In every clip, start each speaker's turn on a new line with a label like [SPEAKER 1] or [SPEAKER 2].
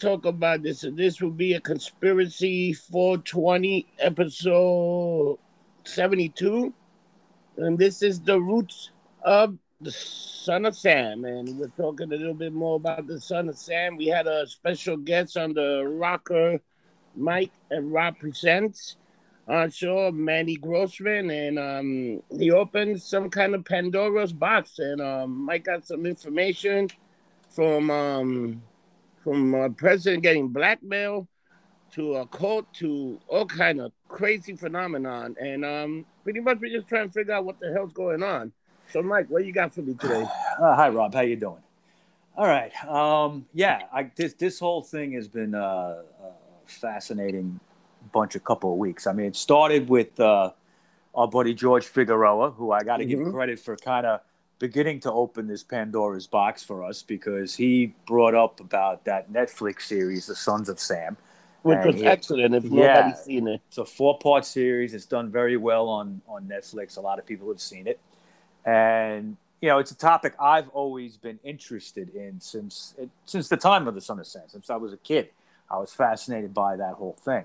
[SPEAKER 1] talk about this. This will be a conspiracy 420 episode 72. And this is the roots of the Son of Sam. And we're talking a little bit more about the Son of Sam. We had a special guest on the Rocker Mike and Rob Presents on show, Manny Grossman. And um, he opened some kind of Pandora's box. And um, Mike got some information from um, from a president getting blackmail to a cult to all kind of crazy phenomenon. And um, pretty much we're just trying to figure out what the hell's going on. So, Mike, what you got for me today?
[SPEAKER 2] Uh, hi, Rob. How you doing? All right. Um, yeah, I, this this whole thing has been uh, a fascinating bunch of couple of weeks. I mean, it started with uh, our buddy George Figueroa, who I got to
[SPEAKER 1] Mhm.
[SPEAKER 2] give credit for kind of beginning to open this Pandora's box for us because he brought up about that Netflix series, The Sons of Sam.
[SPEAKER 1] Which
[SPEAKER 2] And
[SPEAKER 1] was
[SPEAKER 2] he-
[SPEAKER 1] excellent if
[SPEAKER 2] Yeah.
[SPEAKER 1] nobody's seen it.
[SPEAKER 2] It's a four part series. It's done very well on, on Netflix. A lot of people have seen it. And, you know, it's a topic I've always been interested in since since the time of The Son of Sam, since I was a kid. I was fascinated by that whole thing.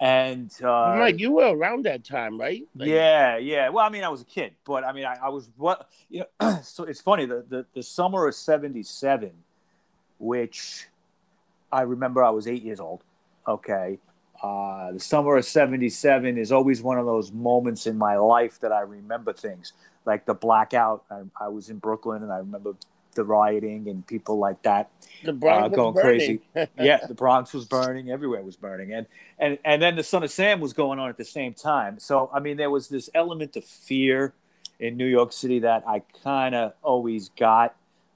[SPEAKER 2] And, uh,
[SPEAKER 1] Mike, you were around that time, right? Like,
[SPEAKER 2] yeah, yeah. Well, I mean, I was a kid, but I mean, I, I was what you know. so it's funny the, the the summer of '77, which I remember I was eight years old. Okay, uh, the summer of '77 is always one of those moments in my life that I remember things like the blackout. I, I was in Brooklyn, and I remember the rioting and people like that
[SPEAKER 1] The Bronx
[SPEAKER 2] uh, going crazy. yeah, the Bronx was burning, everywhere was burning, and and and then the Son of Sam was going on at the same time. So I mean, there was this element of fear in New York City that I kind of always got,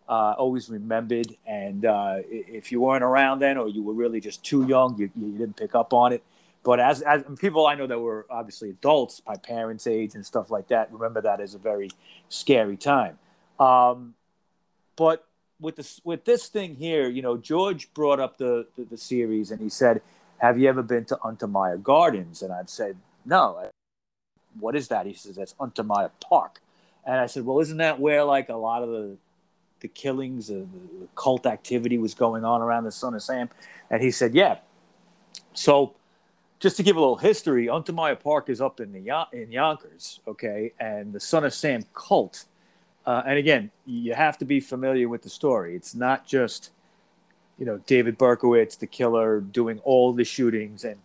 [SPEAKER 2] uh, always remembered. And uh, if you weren't around then, or you were really just too young, you, you didn't pick up on it. But as, as people I know that were obviously adults, my parents' age and stuff like that, remember that as a very scary time. Um, but with this with this thing here, you know, George brought up the, the the series and he said, "Have you ever been to Untermyer Gardens?" And I've said, "No." What is that? He says, "That's Untermyer Park." And I said, "Well, isn't that where like a lot of the the killings, the, the cult activity was going on around the Son of Sam?" And he said, "Yeah." So, just to give a little history, Untermyer Park is up in the in Yonkers, okay, and the Son of Sam cult. Uh, and again, you have to be familiar with the story. It's not just, you know, David Berkowitz, the killer, doing all the shootings and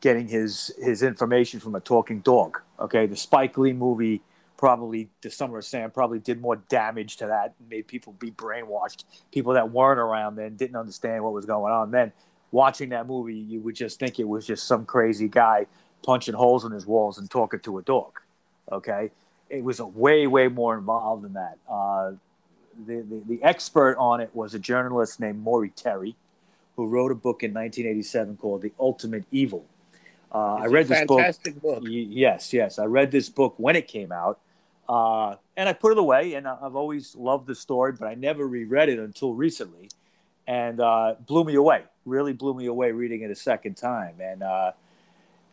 [SPEAKER 2] getting his his information from a talking dog. Okay, the Spike Lee movie probably the Summer of Sam probably did more damage to that, made people be brainwashed. People that weren't around then didn't understand what was going on. Then watching that movie, you would just think it was just some crazy guy punching holes in his walls and talking to a dog. Okay, it was way way more involved than that. Uh, the, the the expert on it was a journalist named Maury Terry, who wrote a book in 1987 called "The Ultimate Evil." Uh, I read this book.
[SPEAKER 1] fantastic book.
[SPEAKER 2] Y- yes, yes, I read this book when it came out, uh, and I put it away. And I've always loved the story, but I never reread it until recently, and uh, blew me away. Really blew me away reading it a second time. And uh,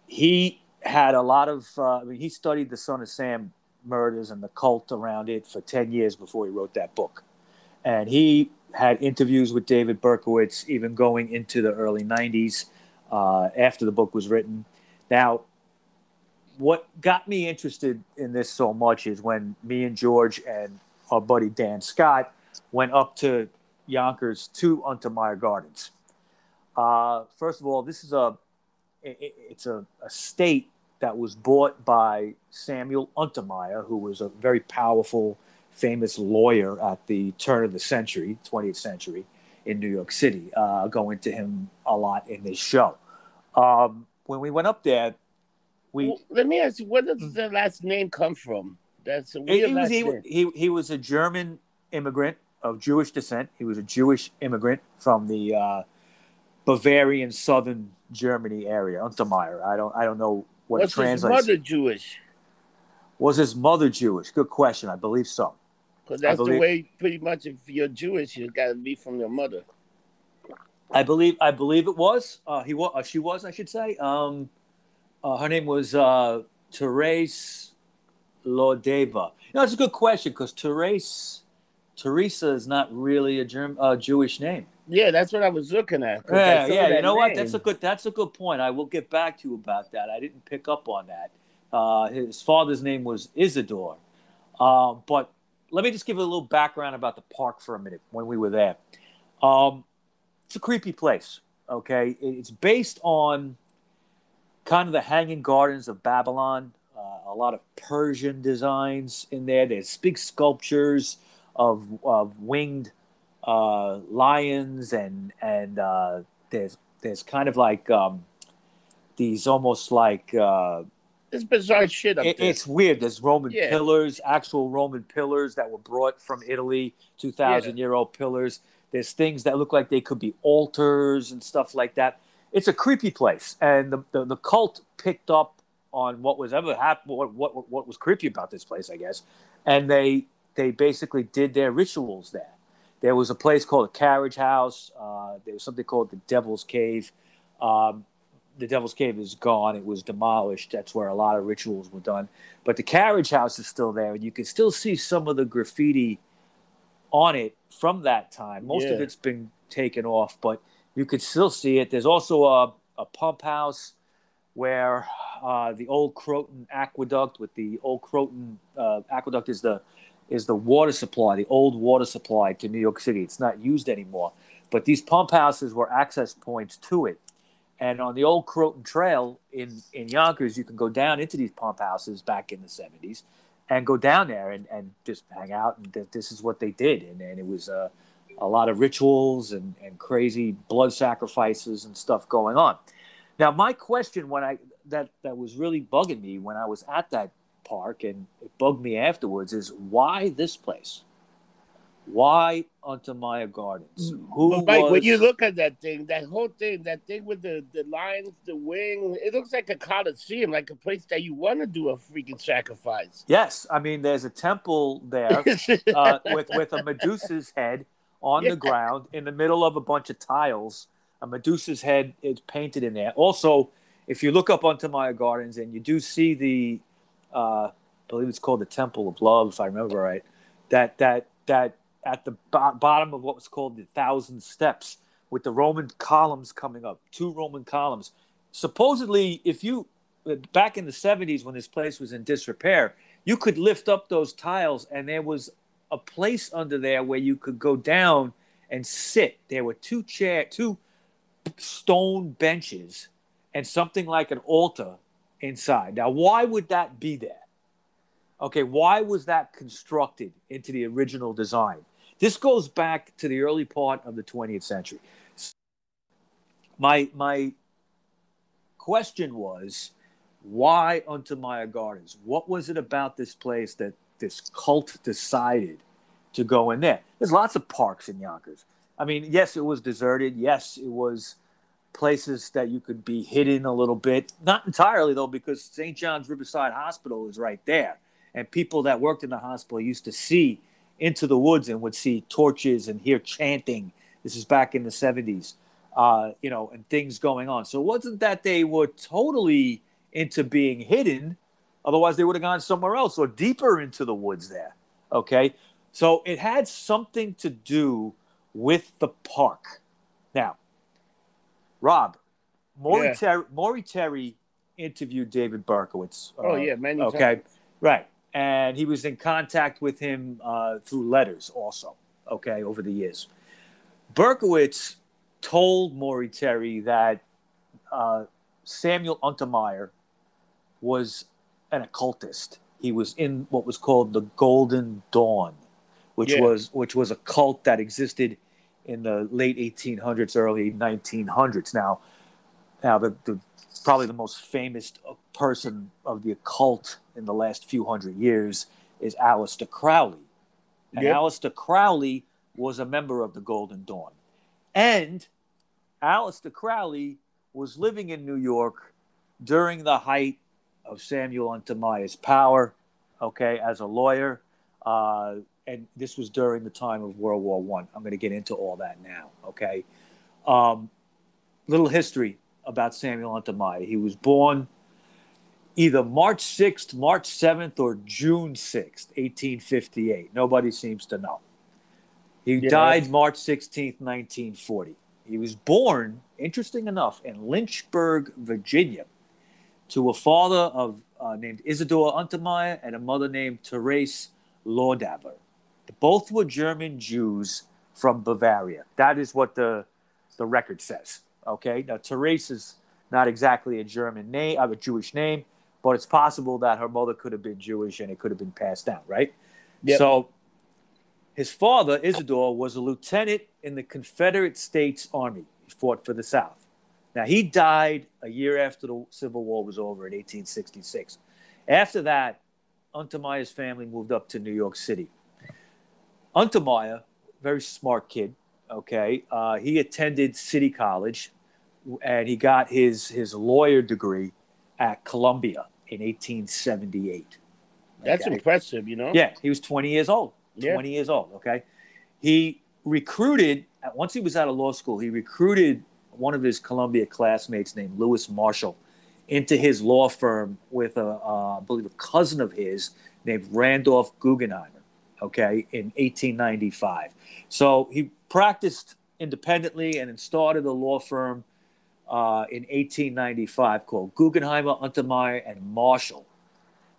[SPEAKER 2] he had a lot of. Uh, I mean, he studied the Son of Sam murders and the cult around it for ten years before he wrote that book, and he had interviews with David Berkowitz, even going into the early '90s uh, after the book was written. Now, what got me interested in this so much is when me and George and our buddy Dan Scott went up to Yonkers to Untermyer Gardens. Uh, first of all, this is a it- it's a, a state that was bought by Samuel Untermyer, who was a very powerful, famous lawyer at the turn of the century, 20th century, in New York City. Uh, I'll go into him a lot in this show. Um, when we went up there, we
[SPEAKER 1] Well, let me ask you, where does the last name come from? That's a
[SPEAKER 2] He,
[SPEAKER 1] weird
[SPEAKER 2] he was
[SPEAKER 1] last
[SPEAKER 2] he,
[SPEAKER 1] name.
[SPEAKER 2] he, he was a German immigrant of Jewish descent. He was a Jewish immigrant from the uh, Bavarian southern Germany area, Untermyer. I don't I don't know what
[SPEAKER 1] Was
[SPEAKER 2] it
[SPEAKER 1] his mother Jewish?
[SPEAKER 2] Was his mother Jewish? Good question. I believe so.
[SPEAKER 1] Because that's the way, pretty much, if you're Jewish, you got to be from your mother.
[SPEAKER 2] I believe I believe it was. Uh, he was. Uh, she was. I should say. Um, Uh, her name was uh, Therese Lodeva. You know, it's a good question because Therese, Teresa is not really a German, uh, Jewish name.
[SPEAKER 1] Yeah, that's what I was looking at.
[SPEAKER 2] Yeah, yeah. You know what? That's a good. That's a good point. I will get back to you about that. I didn't pick up on that. Uh, his father's name was Isidore. Uh, but let me just give you a little background about the park for a minute when we were there. Um, it's a creepy place. Okay, it's based on kind of the Hanging Gardens of Babylon. Uh, a lot of Persian designs in there. There's big sculptures of of winged uh, lions and and uh, there's there's kind of like um, these almost like uh,
[SPEAKER 1] It's bizarre shit up
[SPEAKER 2] it-
[SPEAKER 1] there.
[SPEAKER 2] it's weird. There's Roman
[SPEAKER 1] Yeah.
[SPEAKER 2] pillars, actual Roman pillars that were brought from Italy, two thousand year old pillars. There's things that look like they could be altars and stuff like that. It's a creepy place, and the the, the cult picked up on what was ever happened, what, what what was creepy about this place, I guess, and they they basically did their rituals there. There was a place called a carriage house. Uh, there was something called the Devil's Cave. Um, the Devil's Cave is gone. It was demolished. That's where a lot of rituals were done. But the carriage house is still there, and you can still see some of the graffiti on it from that time. Most of it's been taken off, but you could still see it. There's also a, a pump house where uh, the old Croton aqueduct with the old Croton uh, aqueduct is the is the water supply, the old water supply to New York City. It's not used anymore, but these pump houses were access points to it. And on the old Croton Trail in, in Yonkers, you can go down into these pump houses back in the 70s and go down there and, and just hang out. And th- this is what they did. And, and it was uh, a lot of rituals and, and crazy blood sacrifices and stuff going on. Now, my question when I that, that was really bugging me when I was at that park and it bugged me afterwards is why this place? Why Untermyer Gardens? Who
[SPEAKER 1] But Mike, when you look at that thing, that whole thing, that thing with the, the lines, the wing, it looks like a coliseum, like a place that you want to do a freaking sacrifice.
[SPEAKER 2] Yes, I mean there's a temple there uh, with with a Medusa's head on
[SPEAKER 1] Yeah.
[SPEAKER 2] the ground in the middle of a bunch of tiles. A Medusa's head is painted in there. Also, if you look up Untermyer Gardens and you do see the, uh, I believe it's called the Temple of Love, if I remember right, that that that at the bo- bottom of what was called the Thousand Steps with the Roman columns coming up, two Roman columns. Supposedly, if you back in the 70s when this place was in disrepair, you could lift up those tiles and there was a place under there where you could go down and sit. There were two chair, two stone benches and something like an altar inside. Now, why would that be there? Okay, why was that constructed into the original design? This goes back to the early part of the 20th century. My my question was why Untermyer Gardens? What was it about this place that this cult decided to go in there? There's lots of parks in Yonkers. I mean, yes, it was deserted. Yes, it was places that you could be hidden a little bit. Not entirely, though, because St. John's Riverside Hospital is right there. And people that worked in the hospital used to see into the woods and would see torches and hear chanting. This is back in the 70s, uh, you know, and things going on. So it wasn't that they were totally into being hidden. Otherwise, they would have gone somewhere else or deeper into the woods there. Okay. So it had something to do with the park. Rob, Maury,
[SPEAKER 1] Yeah.
[SPEAKER 2] Terry, Maury Terry interviewed David Berkowitz.
[SPEAKER 1] oh
[SPEAKER 2] uh,
[SPEAKER 1] yeah, many
[SPEAKER 2] okay.
[SPEAKER 1] times.
[SPEAKER 2] Right. And he was in contact with him uh, through letters also, okay, over the years. Berkowitz told Maury Terry that uh, Samuel Untermyer was an occultist. He was in what was called the Golden Dawn, which
[SPEAKER 1] Yeah.
[SPEAKER 2] was which was a cult that existed in the late 1800s, early 1900s. Now, now the, the probably the most famous person of the occult in the last few hundred years is Aleister Crowley. And
[SPEAKER 1] Yep.
[SPEAKER 2] Aleister Crowley was a member of the Golden Dawn. And Aleister Crowley was living in New York during the height of Samuel Untermyer's power, okay, as a lawyer. Uh, and this was during the time of World War One. I'm going to get into all that now, okay? Um, little history about Samuel Untermyer. He was born either March 6th, March 7th, or June 6th, 1858. Nobody seems to know. He
[SPEAKER 1] Yeah.
[SPEAKER 2] died March 16th, 1940. He was born, interesting enough, in Lynchburg, Virginia, to a father of uh, named Isidor Untermyer and a mother named Therese Laudaber. Both were German Jews from Bavaria. That is what the the record says. Okay, now Therese is not exactly a German name, a Jewish name, but it's possible that her mother could have been Jewish and it could have been passed down, right?
[SPEAKER 1] Yep.
[SPEAKER 2] So his father, Isidore, was a lieutenant in the Confederate States Army. He fought for the South. Now, he died a year after the Civil War was over in 1866. After that, Untermyer's family moved up to New York City. Untermyer, very smart kid, okay, uh, he attended City College and he got his, his lawyer degree at Columbia in 1878.
[SPEAKER 1] That's
[SPEAKER 2] Okay?
[SPEAKER 1] impressive, you know?
[SPEAKER 2] Yeah, he was 20 years old.
[SPEAKER 1] Yeah.
[SPEAKER 2] 20 years old. Okay. He recruited, once he was out of law school, he recruited one of his Columbia classmates named Louis Marshall into his law firm with a, uh, I believe, a cousin of his named Randolph Guggenheimer. Okay. In 1895. So he practiced independently and started a law firm uh, in 1895 called Guggenheimer, Untermyer, and Marshall.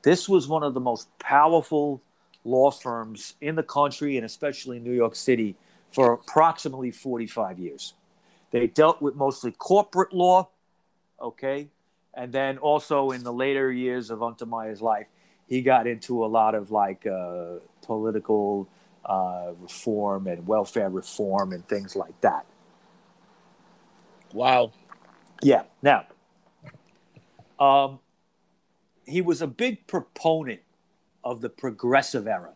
[SPEAKER 2] This was one of the most powerful law firms in the country and especially in New York City for approximately 45 years. They dealt with mostly corporate law, okay? And then also in the later years of Untermyer's life, he got into a lot of like uh, political uh, reform and welfare reform and things like that.
[SPEAKER 1] Wow.
[SPEAKER 2] Yeah. Now, um, he was a big proponent of the progressive era.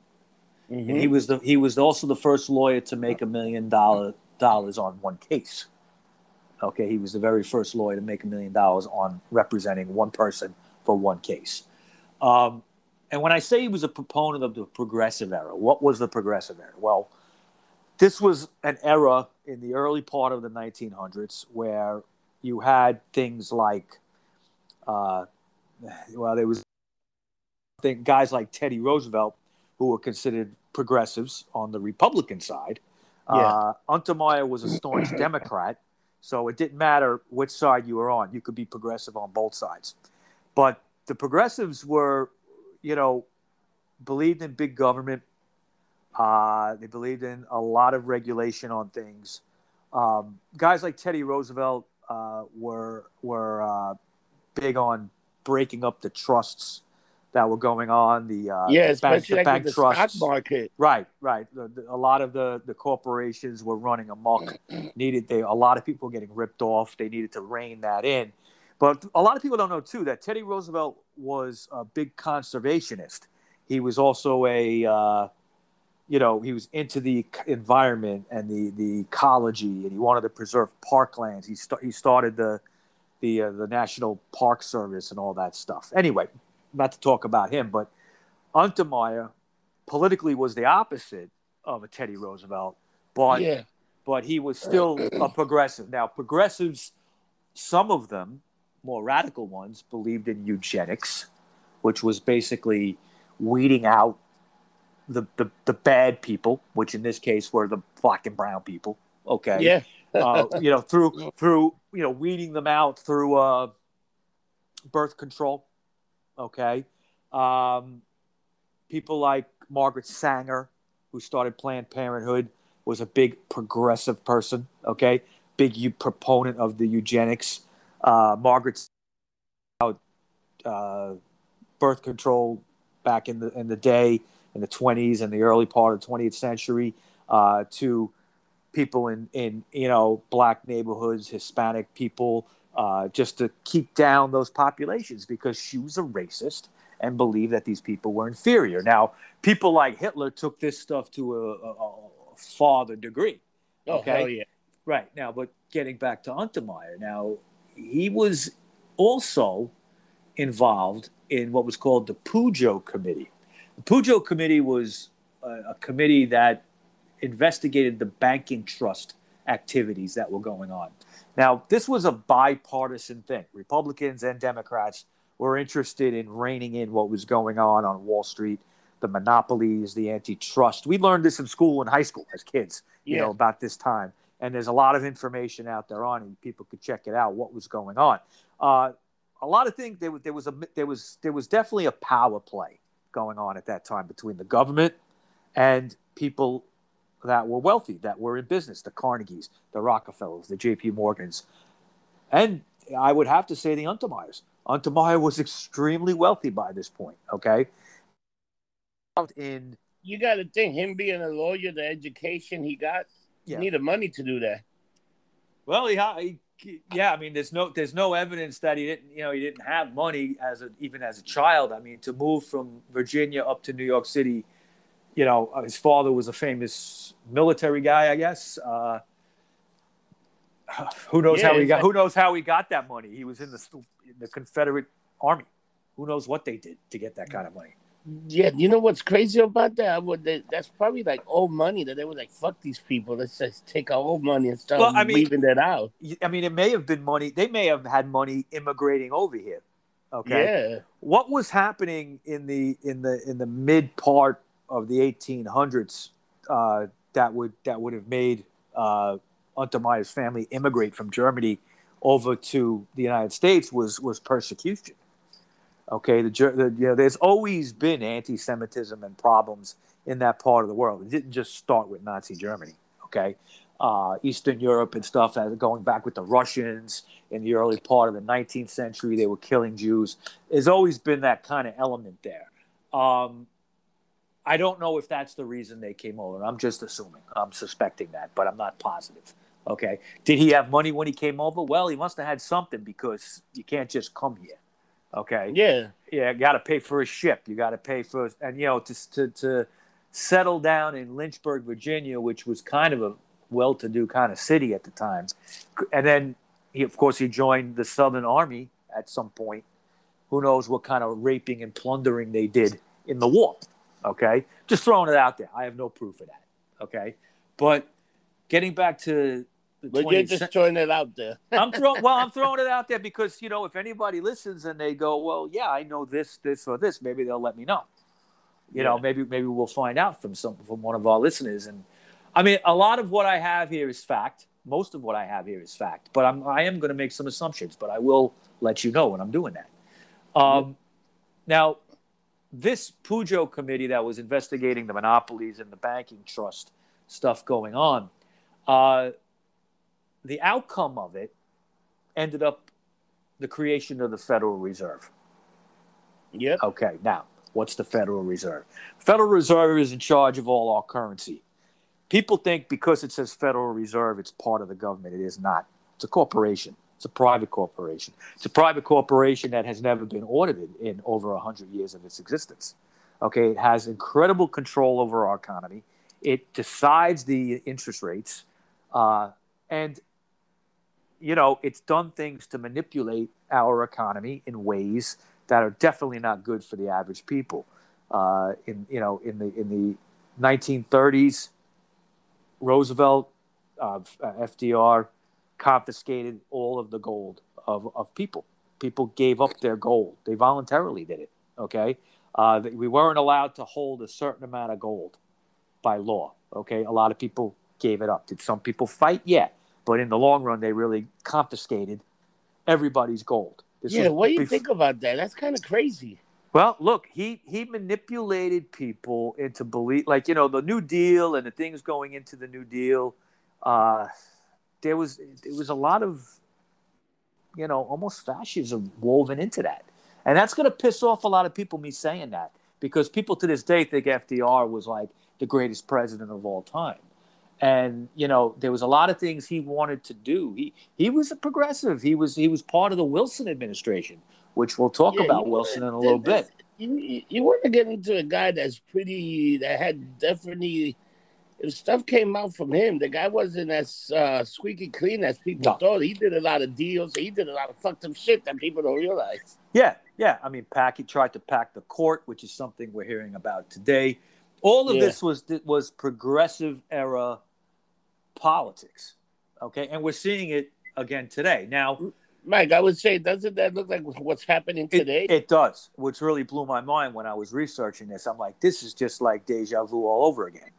[SPEAKER 1] Mhm.
[SPEAKER 2] And he was the he was also the first lawyer to make a million dollar dollars on one case. Okay, he was the very first lawyer to make a million dollars on representing one person for one case. Um, and when I say he was a proponent of the progressive era, what was the progressive era? Well, this was an era in the early part of the 1900s where you had things like, uh, well, there was I think guys like Teddy Roosevelt who were considered progressives on the Republican side. Uh, Untermyer was a staunch Democrat, so it didn't matter which side you were on. You could be progressive on both sides. But the progressives were, you know, believed in big government. Uh, they believed in a lot of regulation on things. Um, guys like Teddy Roosevelt uh, were were uh, big on breaking up the trusts that were going on. The uh,
[SPEAKER 1] yeah,
[SPEAKER 2] the bank, the
[SPEAKER 1] like
[SPEAKER 2] bank
[SPEAKER 1] the
[SPEAKER 2] trusts.
[SPEAKER 1] stock market.
[SPEAKER 2] Right, right. The, the, a lot of the, the corporations were running amok. Needed they a lot of people getting ripped off. They needed to rein that in. But a lot of people don't know too that Teddy Roosevelt was a big conservationist. He was also a, uh, you know, he was into the environment and the the ecology, and he wanted to preserve parklands. He sta- he started the the uh, the National Park Service and all that stuff. Anyway, not to talk about him, but Untermyer politically was the opposite of a Teddy Roosevelt, but
[SPEAKER 1] yeah.
[SPEAKER 2] but he was still a progressive. Now, progressives, some of them, more radical ones, believed in eugenics, which was basically weeding out the, the, the bad people, which in this case were the black and brown people. Okay.
[SPEAKER 1] Yeah.
[SPEAKER 2] Uh, you know, through through you know weeding them out through uh, birth control. Okay. Um, people like Margaret Sanger, who started Planned Parenthood, was a big progressive person. Okay, big proponent of the eugenics. Uh, Margaret, uh, birth control back in the in the day in the twenties and the early part of the twentieth century uh, to people in in you know black neighborhoods, Hispanic people, uh, just to keep down those populations because she was a racist and believed that these people were inferior. Now, people like Hitler took this stuff to a, a, a farther degree.
[SPEAKER 1] Oh,
[SPEAKER 2] Okay.
[SPEAKER 1] hell yeah.
[SPEAKER 2] Right. Now, but getting back to Untermyer, now he was also involved in what was called the Pujo Committee. The Pujo Committee was a, a committee that investigated the banking trust activities that were going on. Now, this was a bipartisan thing. Republicans and Democrats were interested in reining in what was going on on Wall Street, the monopolies, the antitrust. We learned this in school in high school as kids, you
[SPEAKER 1] Yeah.
[SPEAKER 2] know, about this time. And there's a lot of information out there on it. People could check it out. What was going on? Uh, a lot of things. There was there was a there was there was definitely a power play going on at that time between the government and people that were wealthy, that were in business, the Carnegies, the Rockefellers, the J.P. Morgans, and I would have to say the Untermyers. Untermyer was extremely wealthy by this point. Okay, in
[SPEAKER 1] You got to think him being a lawyer, the education he got,
[SPEAKER 2] Yeah.
[SPEAKER 1] he needed money to do that.
[SPEAKER 2] well, he, he, yeah, I mean, there's no there's no evidence that he didn't, you know, he didn't have money as a even as a child. I mean, to move from Virginia up to New York City, you know, uh, his father was a famous military guy, I guess. Uh, who knows
[SPEAKER 1] Yeah,
[SPEAKER 2] how he got?
[SPEAKER 1] like-
[SPEAKER 2] who knows how he got that money? He was in the in the Confederate Army. Who knows what they did to get that kind of money?
[SPEAKER 1] Yeah, you know what's crazy about that? I would, they, that's probably like old money that they were like, fuck these people. Let's just take our old money and start
[SPEAKER 2] Well, I mean-
[SPEAKER 1] leaving that out.
[SPEAKER 2] I mean, it may have been money. They may have had money immigrating over here. Okay.
[SPEAKER 1] Yeah.
[SPEAKER 2] what was happening in the in the in the mid part of the 1800s uh, that would that would have made uh, Untermyer's family immigrate from Germany over to the United States was was persecution. Okay, the, the you know there's always been anti-Semitism and problems in that part of the world. It didn't just start with Nazi Germany. Okay, uh, Eastern Europe and stuff, going back with the Russians in the early part of the 19th century, they were killing Jews. There's always been that kind of element there. Um, I don't know if that's the reason they came over. I'm just assuming. I'm suspecting that, but I'm not positive. Okay. Did he have money when he came over? Well, he must have had something because you can't just come here. Okay
[SPEAKER 1] Yeah.
[SPEAKER 2] yeah, got to pay for a ship. You got to pay for, and you know, to, to to settle down in Lynchburg, Virginia, which was kind of a well-to-do kind of city at the time, and then he, of course, he joined the Southern Army at some point. Who knows what kind of raping and plundering they did in the war? Okay, just throwing it out there. I have no proof of that. Okay, but getting back to the
[SPEAKER 1] But you're just throwing it out there.
[SPEAKER 2] I'm throwing well, I'm throwing it out there because you know if anybody listens and they go, well, yeah, I know this, this, or this, maybe they'll let me know. You know, maybe maybe we'll find out from some from one of our listeners. And I mean, a lot of what I have here is fact. Most of what I have here is fact, but I'm I am going to make some assumptions. But I will let you know when I'm doing that. Um, Now, this Pujo committee that was investigating the monopolies and the banking trust stuff going on. Uh, the outcome of it ended up the creation of the Federal Reserve.
[SPEAKER 1] Yep.
[SPEAKER 2] Okay, now what's the Federal Reserve? Federal Reserve is in charge of all our currency. People think because it says Federal Reserve, it's part of the government. It is not. It's a corporation. It's a private corporation. It's a private corporation that has never been audited in over 100 years of its existence. Okay, it has incredible control over our economy. It decides the interest rates. Uh, and you know, it's done things to manipulate our economy in ways that are definitely not good for the average people. Uh, in you know, in the in the 1930s, Roosevelt, uh, FDR, confiscated all of the gold of, of people. People gave up their gold. They voluntarily did it. Okay, uh, we weren't allowed to hold a certain amount of gold by law. Okay, a lot of people gave it up. Did some people fight? Yeah, but in the long run, they really confiscated everybody's gold. This
[SPEAKER 1] yeah, what do you
[SPEAKER 2] bef-
[SPEAKER 1] think about that? That's kind of crazy.
[SPEAKER 2] Well, look, he he manipulated people into believe, like you know, the New Deal and the things going into the New Deal. Uh, there was there was a lot of, you know, almost fascism woven into that, and that's going to piss off a lot of people. Me saying that because people to this day think FDR was like the greatest president of all time, and you know, there was a lot of things he wanted to do. He he was a progressive. He was he was part of the Wilson administration which we'll talk
[SPEAKER 1] Yeah,
[SPEAKER 2] about Wilson in a little bit.
[SPEAKER 1] You, you, want to get into a guy that's pretty, that had definitely, if stuff came out from him, the guy wasn't as uh, squeaky clean as people
[SPEAKER 2] No.
[SPEAKER 1] thought. He did a lot of deals. He did a lot of fucked up shit that people don't realize.
[SPEAKER 2] Yeah, yeah. I mean, pack. He tried to pack the court, which is something we're hearing about today. All of
[SPEAKER 1] Yeah.
[SPEAKER 2] this was was progressive era politics. Okay, and we're seeing it again today. Now,
[SPEAKER 1] Mike, I would say, doesn't that look like what's happening today?
[SPEAKER 2] It, it does. Which really blew my mind when I was researching this. I'm like, this is just like deja vu all over again.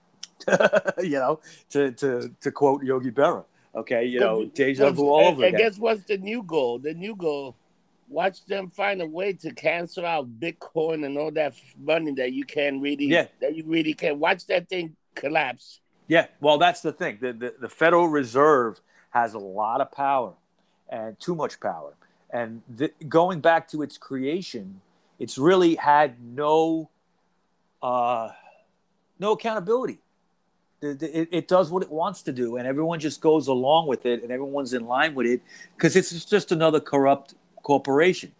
[SPEAKER 2] you know, to to to quote Yogi Berra. Okay, you know, deja vu all over
[SPEAKER 1] I
[SPEAKER 2] again.
[SPEAKER 1] guess what's the new goal? The new goal, watch them find a way to cancel out Bitcoin and all that money that you can't really,
[SPEAKER 2] Yeah.
[SPEAKER 1] that you really can watch that thing collapse.
[SPEAKER 2] Yeah, well, that's the thing. The, the the Federal Reserve has a lot of power, and too much power. And th- going back to its creation, it's really had no, uh, no accountability. The- the- It, it does what it wants to do, and everyone just goes along with it, and everyone's in line with it because it's just another corrupt corporation.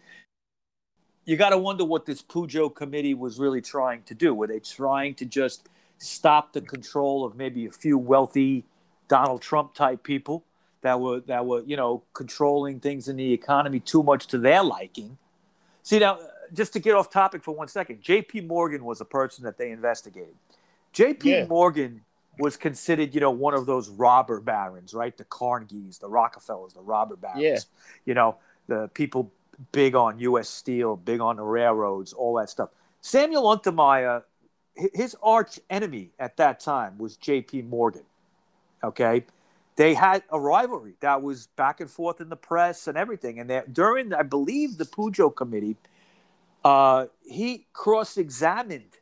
[SPEAKER 2] You got to wonder what this Pujo committee was really trying to do. Were they trying to just stop the control of maybe a few wealthy Donald Trump type people that were that were you know controlling things in the economy too much to their liking? See now, just to get off topic for one second, J.P. Morgan was a person that they investigated. J.P.
[SPEAKER 1] Yeah.
[SPEAKER 2] Morgan was considered, you know, one of those robber barons, right? The Carnegies, the Rockefellers, the robber barons.
[SPEAKER 1] Yeah.
[SPEAKER 2] You know, the people big on U.S. Steel, big on the railroads, all that stuff. Samuel Untermyer, his arch enemy at that time was J.P. Morgan. Okay, they had a rivalry that was back and forth in the press and everything. And during, I believe, the Pujo committee, uh, he cross-examined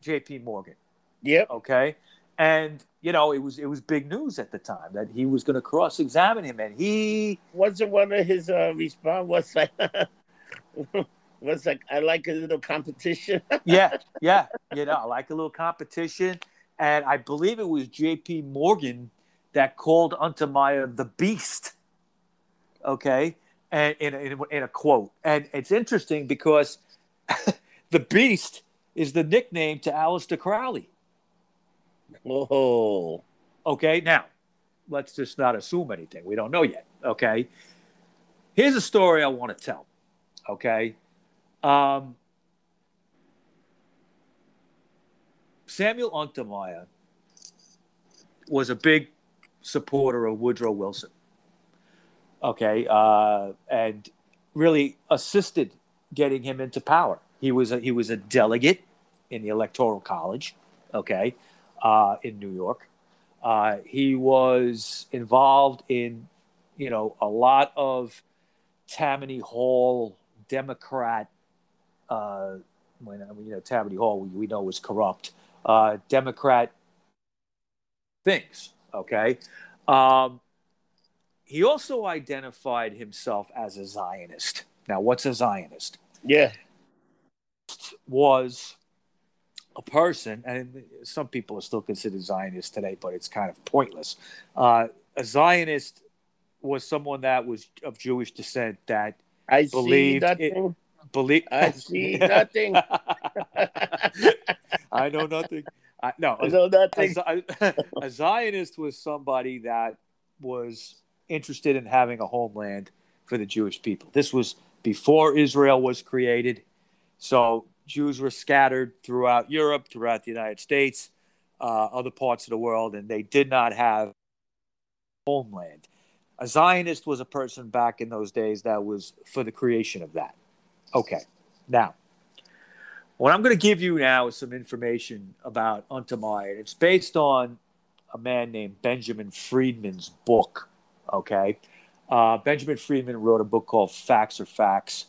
[SPEAKER 2] J.P. Morgan
[SPEAKER 1] Yeah.
[SPEAKER 2] okay and you know it was it was big news at the time that he was going to cross examine him and he
[SPEAKER 1] Wasn't one of his uh, response was like, was like, I like a little competition.
[SPEAKER 2] yeah yeah you know I like a little competition and i believe it was jp morgan that called unto untermyer the beast okay and in, in, in a quote and it's interesting because the beast is the nickname to Aleister crowley
[SPEAKER 1] oh,
[SPEAKER 2] Okay, now let's just not assume anything. We don't know yet. Okay, here's a story I want to tell. Okay, um, Samuel Untermyer was a big supporter of Woodrow Wilson. Okay, uh, and really assisted getting him into power. He was a, he was a delegate in the Electoral College. Okay, uh, in New York. Uh, he was involved in, you know, a lot of Tammany Hall Democrat. Uh, when you know, Tammany Hall, we, we know was corrupt. Uh, Democrat things. Okay. Um, he also identified himself as a Zionist. Now, what's a Zionist?
[SPEAKER 1] yeah.
[SPEAKER 2] was a person, and some people are still considered Zionists today, but it's kind of pointless. Uh, a Zionist was someone that was of Jewish descent that
[SPEAKER 1] I
[SPEAKER 2] Believed
[SPEAKER 1] nothing.
[SPEAKER 2] Believed.
[SPEAKER 1] I see nothing.
[SPEAKER 2] I know nothing. I, no,
[SPEAKER 1] I know
[SPEAKER 2] a,
[SPEAKER 1] nothing.
[SPEAKER 2] A Zionist was somebody that was interested in having a homeland for the Jewish people. This was before Israel was created. So Jews were scattered throughout Europe, throughout the United States, uh, other parts of the world, and they did not have homeland. A Zionist was a person back in those days that was for the creation of that. Okay, now what I'm going to give you now is some information about Untermyer. It's based on a man named Benjamin Freedman's book. Okay, uh, Benjamin Freedman wrote a book called Facts Are Facts.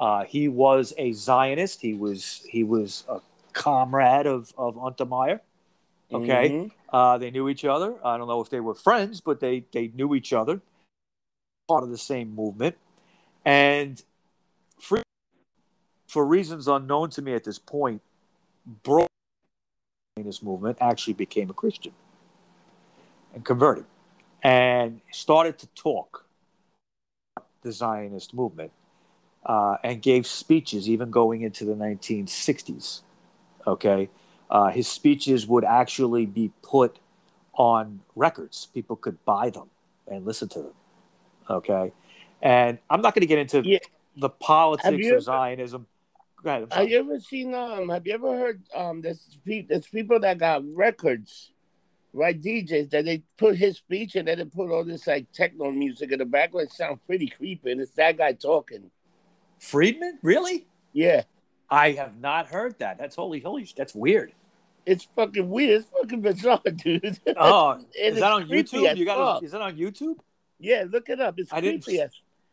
[SPEAKER 2] Uh, he was a Zionist. He was he was a comrade of of Untermyer. Okay,
[SPEAKER 1] Mhm.
[SPEAKER 2] uh, they knew each other. I don't know if they were friends, but they they knew each other. Part of the same movement, and for reasons unknown to me at this point, broke this movement. Actually, became a Christian and converted, and started to talk the Zionist movement uh, and gave speeches even going into the 1960s. Okay. Uh, his speeches would actually be put on records. People could buy them and listen to them. Okay. And I'm not going to get into
[SPEAKER 1] Yeah.
[SPEAKER 2] the politics of Zionism. Go ahead.
[SPEAKER 1] Have you ever seen um have you ever heard um there's pe- there's people that got records right DJs that they put his speech and then they put all this like techno music in the background. It sounds pretty creepy, and it's that guy talking.
[SPEAKER 2] Freedman, really?
[SPEAKER 1] Yeah,
[SPEAKER 2] I have not heard that. That's holy, holy. That's weird.
[SPEAKER 1] it's fucking weird. It's fucking bizarre, dude.
[SPEAKER 2] Oh, is that on YouTube? You got?
[SPEAKER 1] fuck.
[SPEAKER 2] Is that on YouTube?
[SPEAKER 1] Yeah, look it up. It's
[SPEAKER 2] I didn't-
[SPEAKER 1] creepy as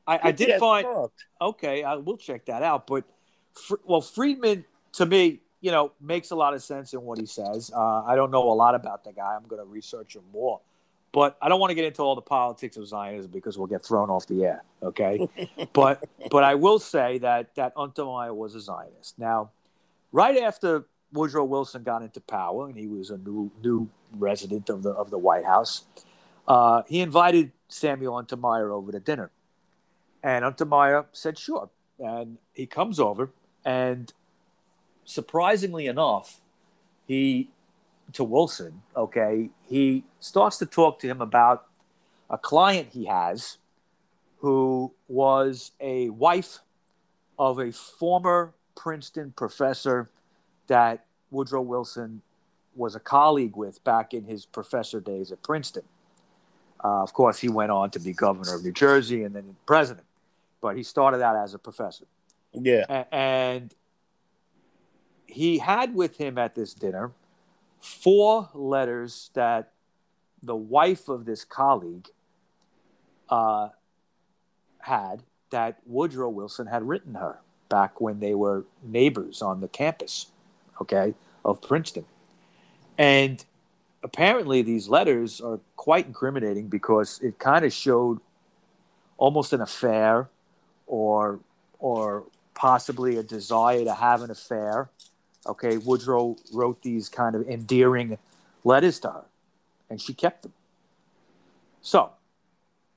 [SPEAKER 2] I, I did
[SPEAKER 1] as
[SPEAKER 2] find.
[SPEAKER 1] fuck.
[SPEAKER 2] Okay, I will check that out. But Fr- well, Freedman to me, you know, makes a lot of sense in what he says. Uh, I don't know a lot about the guy. I'm going to research him more. But I don't want to get into all the politics of Zionism because we'll get thrown off the air. Okay, but but I will say that that Untermyer was a Zionist. Now, right after Woodrow Wilson got into power and he was a new new resident of the of the White House, uh, he invited Samuel Untermyer over to dinner, and Untermyer said sure, and he comes over, and surprisingly enough, he to Wilson, okay, he starts to talk to him about a client he has who was a wife of a former Princeton professor that Woodrow Wilson was a colleague with back in his professor days at Princeton. Uh, of course, he went on to be governor of New Jersey and then president, but he started out as a professor.
[SPEAKER 1] Yeah,
[SPEAKER 2] A- and he had with him at this dinner four letters that the wife of this colleague uh, had that Woodrow Wilson had written her back when they were neighbors on the campus, okay, of Princeton. And apparently, these letters are quite incriminating because it kind of showed almost an affair or or possibly a desire to have an affair. Okay, Woodrow wrote these kind of endearing letters to her, and she kept them. So,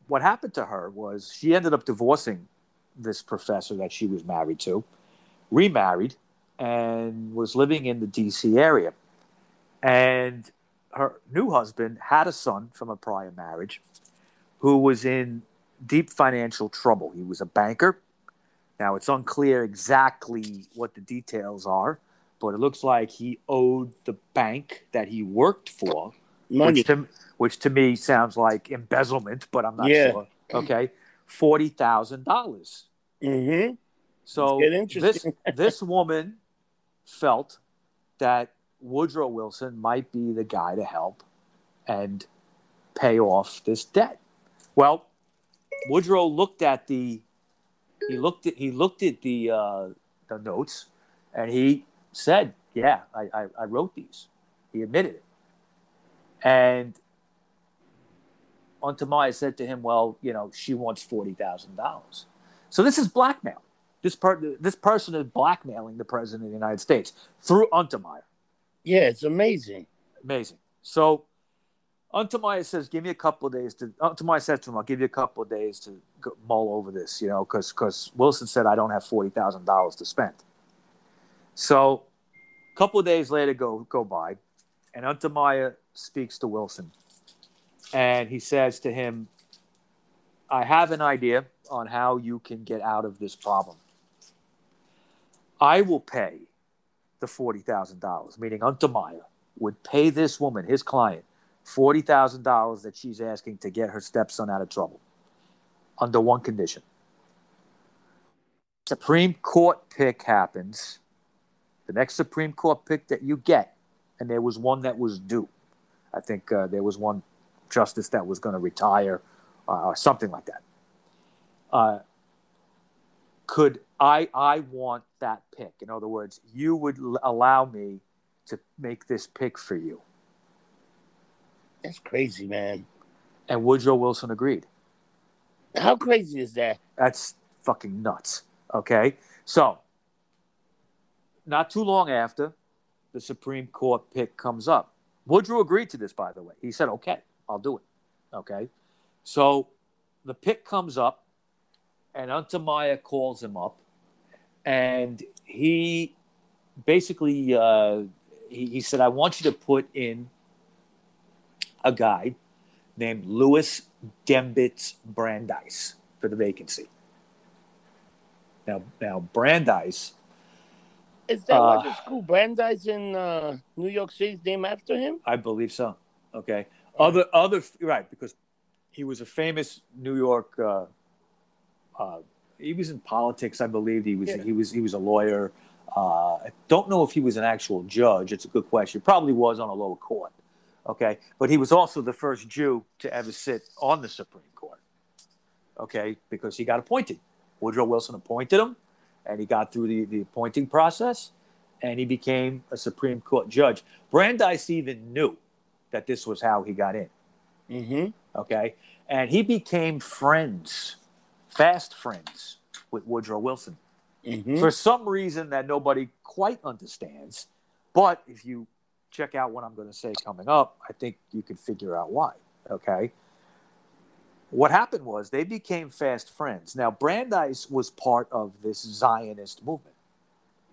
[SPEAKER 2] what happened to her was she ended up divorcing this professor that she was married to, remarried, and was living in the DC area. And her new husband had a son from a prior marriage who was in deep financial trouble. He was a banker. Now, it's unclear exactly what the details are, but it looks like he owed the bank that he worked for,
[SPEAKER 1] money.
[SPEAKER 2] which to, which to me sounds like embezzlement, but I'm not
[SPEAKER 1] Yeah.
[SPEAKER 2] sure. Okay. $40,000.
[SPEAKER 1] Mm-hmm.
[SPEAKER 2] So this this woman felt that Woodrow Wilson might be the guy to help and pay off this debt. Well, Woodrow looked at the he looked at he looked at the uh, the notes and he said, "Yeah, I, I, I wrote these." He admitted it, and Untermyer said to him, "Well, you know, she wants forty thousand dollars." So this is blackmail. This per- this person is blackmailing the president of the United States through Untermeyer.
[SPEAKER 1] Yeah, it's amazing.
[SPEAKER 2] Amazing. So Untermyer says, "Give me a couple of days to." Untermyer said to him, "I'll give you a couple of days to go, mull over this," you know, because because Wilson said, "I don't have forty thousand dollars to spend." So, a couple of days later go go by, and Untermyer speaks to Wilson, and he says to him, "I have an idea on how you can get out of this problem. I will pay the forty thousand dollars, meaning Untermyer." would pay this woman, his client, forty thousand dollars that she's asking to get her stepson out of trouble, under one condition. Supreme Court pick happens. The next Supreme Court pick that you get, and there was one that was due. I think uh, there was one justice that was going to retire, uh, or something like that. Uh, could I? I want that pick. In other words, you would l- allow me to make this pick for you.
[SPEAKER 1] That's crazy, man.
[SPEAKER 2] And Woodrow Wilson agreed.
[SPEAKER 1] How crazy is that?
[SPEAKER 2] That's fucking nuts. Okay. So, not too long after the Supreme Court pick comes up, Woodrow agreed to this, by the way. He said, okay, I'll do it. Okay. So, the pick comes up, and Untermyer calls him up, and he basically uh, he, he said, I want you to put in a guy named Louis Dembitz Brandeis for the vacancy. Now, now Brandeis,
[SPEAKER 1] Is that
[SPEAKER 2] Uh,
[SPEAKER 1] what the school Brandeis in uh, New York City is named after him?
[SPEAKER 2] I believe so. Okay. Other other right because he was a famous New York. Uh, uh, he was in politics, I believe. He was
[SPEAKER 1] Yeah.
[SPEAKER 2] he was he was a lawyer. Uh, I don't know if he was an actual judge. It's a good question. Probably was on a lower court. Okay, but he was also the first Jew to ever sit on the Supreme Court. Okay, because he got appointed. Woodrow Wilson appointed him, and he got through the, the appointing process, and he became a Supreme Court judge. Brandeis even knew that this was how he got in.
[SPEAKER 1] Mm-hmm.
[SPEAKER 2] Okay, and he became friends, fast friends with Woodrow Wilson
[SPEAKER 1] Mm-hmm.
[SPEAKER 2] for some reason that nobody quite understands. But if you check out what I'm going to say coming up, I think you can figure out why. Okay. What happened was they became fast friends. Now, Brandeis was part of this Zionist movement,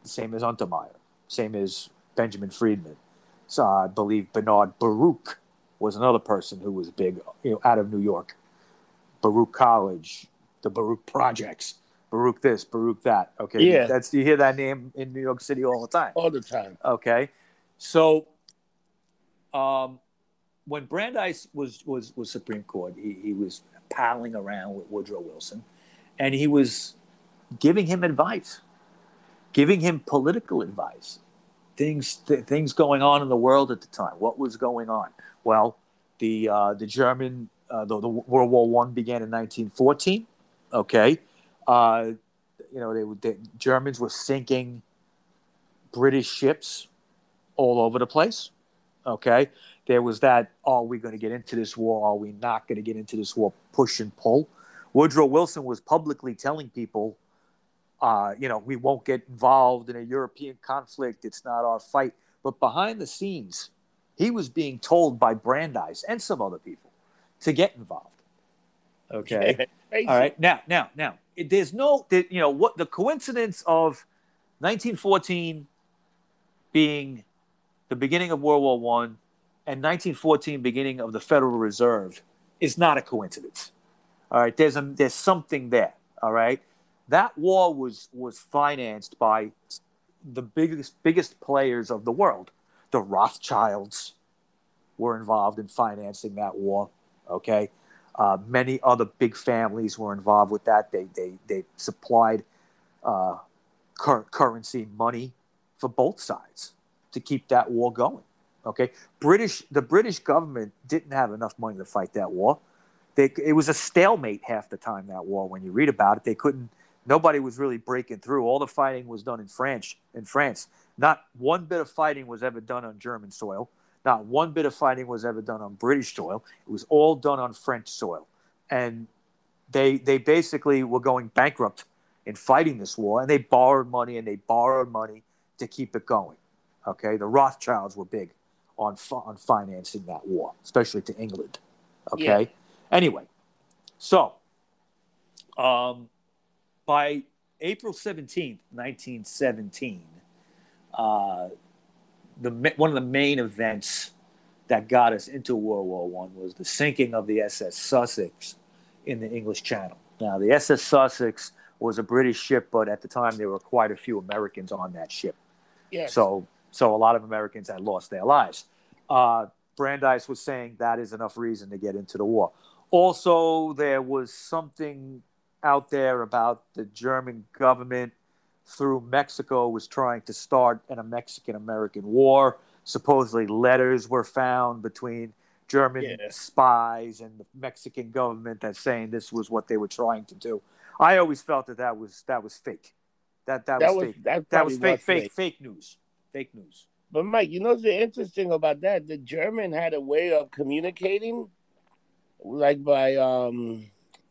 [SPEAKER 2] same as Untermyer, same as Benjamin Freedman. So I believe Bernard Baruch was another person who was big, you know, out of New York. Baruch College, the Baruch Projects, Baruch this, Baruch that. Okay,
[SPEAKER 1] Yeah.
[SPEAKER 2] that's you hear that name in New York City all the time.
[SPEAKER 1] All the time.
[SPEAKER 2] Okay, so um, when Brandeis was was was Supreme Court, he, he was palling around with Woodrow Wilson, and he was giving him advice, giving him political advice, things th- things going on in the world at the time. What was going on? Well, the uh, the German uh, the, the World War One began in 1914. Okay, uh, you know they, were- the Germans were sinking British ships all over the place. Okay. There was that, are we going to get into this war? Are we not going to get into this war? Push and pull. Woodrow Wilson was publicly telling people, uh, you know, we won't get involved in a European conflict. It's not our fight. But behind the scenes, he was being told by Brandeis and some other people to get involved. Okay. All right. Now, now, now, there's no, you know, what the coincidence of 1914 being the beginning of World War One and 1914 beginning of the Federal Reserve is not a coincidence. All right. There's a, there's something there. All right. That war was was financed by the biggest biggest players of the world. The Rothschilds were involved in financing that war. Okay. Uh, many other big families were involved with that. They they they supplied uh, cur- currency money for both sides to keep that war going. Okay, British the British government didn't have enough money to fight that war. They, it was a stalemate half the time that war. When you read about it, they couldn't. Nobody was really breaking through. All the fighting was done in France. In France, not one bit of fighting was ever done on German soil. Not one bit of fighting was ever done on British soil. It was all done on French soil, and they they basically were going bankrupt in fighting this war, and they borrowed money and they borrowed money to keep it going. Okay, the Rothschilds were big on on financing that war, especially to England. Okay,
[SPEAKER 1] Yeah.
[SPEAKER 2] anyway, so um, by April seventeenth, nineteen seventeen, uh, the one of the main events that got us into World War One was the sinking of the SS Sussex in the English Channel. Now, the SS Sussex was a British ship, but at the time there were quite a few Americans on that ship.
[SPEAKER 1] Yes.
[SPEAKER 2] So, so a lot of Americans had lost their lives. Uh, Brandeis was saying that is enough reason to get into the war. Also, there was something out there about the German government through Mexico was trying to start a Mexican American war. Supposedly, letters were found between German
[SPEAKER 1] Yeah.
[SPEAKER 2] spies and the Mexican government that saying this was what they were trying to do. I always felt that that was that was fake. That that,
[SPEAKER 1] that
[SPEAKER 2] was,
[SPEAKER 1] was
[SPEAKER 2] fake.
[SPEAKER 1] that,
[SPEAKER 2] That was
[SPEAKER 1] probably
[SPEAKER 2] fake, fake, fake news. Fake news.
[SPEAKER 1] But Mike, you know what's interesting about that? The German had a way of communicating, like by um,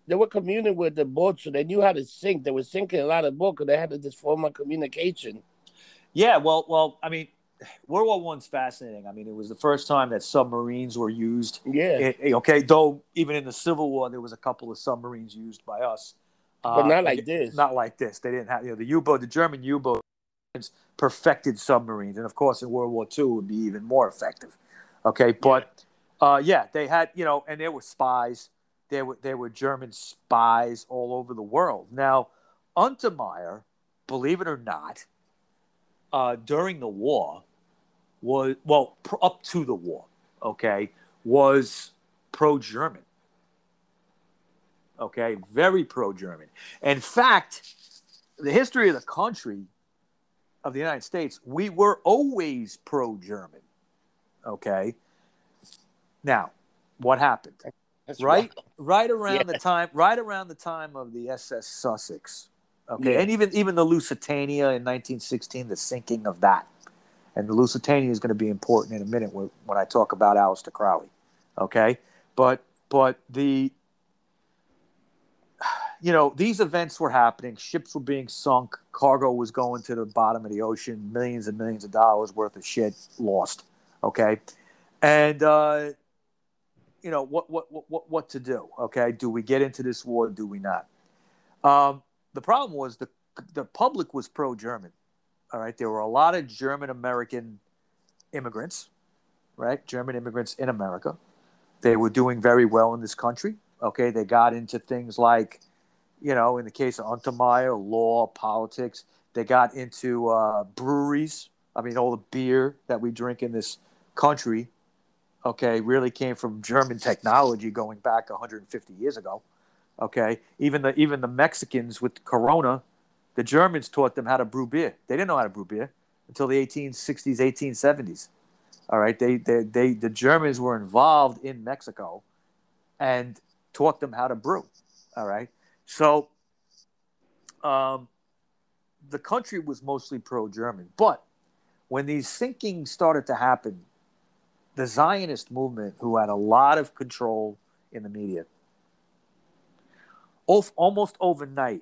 [SPEAKER 1] they were communing with the boat, so they knew how to sink. They were sinking a lot of boats because they had this form of communication.
[SPEAKER 2] Yeah, well, well, I mean, World War One's fascinating. I mean, it was the first time that submarines were used.
[SPEAKER 1] Yeah,
[SPEAKER 2] It- it- okay, though even in the Civil War, there was a couple of submarines used by us,
[SPEAKER 1] but
[SPEAKER 2] Uh,
[SPEAKER 1] not like this.
[SPEAKER 2] Not like this. They didn't have you know the U-boat, the German U-boat perfected submarines, and of course in World War II it would be even more effective. Okay, but uh, yeah, they had you know, and there were spies. There were there were German spies all over the world. Now, Untermyer, believe it or not, uh, during the war was well pr- up to the war. Okay, was pro-German. Okay, very pro-German. In fact, the history of the country of the United States, we were always pro-German. Okay. Now, what happened?
[SPEAKER 1] That's
[SPEAKER 2] right right around
[SPEAKER 1] Yeah.
[SPEAKER 2] the time right around the time of the ss sussex okay
[SPEAKER 1] Yeah.
[SPEAKER 2] and even even the lusitania in 1916 the sinking of that and the lusitania is going to be important in a minute when, when i talk about Aleister crowley okay but but the you know these events were happening. Ships were being sunk. Cargo was going to the bottom of the ocean. Millions and millions of dollars worth of shit lost okay? And uh you know what what what what, to do okay? Do we get into this war do we not? Um the problem was the the public was pro german all right? There were a lot of german american immigrants right? German immigrants in america. They were doing very well in this country okay? They got into things like you know in the case of untermyer law politics they got into uh, breweries i mean all the beer that we drink in this country okay, really came from German technology going back 150 years ago. Okay, even the even the Mexicans with Corona, the Germans taught them how to brew beer. They didn't know how to brew beer until the 1860s, 1870s. All right, they they, they the Germans were involved in Mexico, and taught them how to brew. All right, so um, the country was mostly pro-German, but when these sinkings started to happen the Zionist movement, who had a lot of control in the media, almost overnight,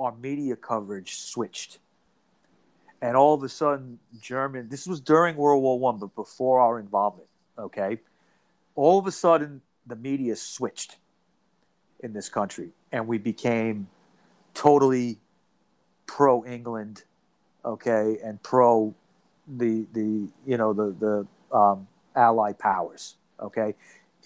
[SPEAKER 2] our media coverage switched. And all of a sudden, German, this was during World War One, but before our involvement, okay? All of a sudden, the media switched in this country, and we became totally pro England, okay, and pro the the you know the the um, Allied powers. Okay,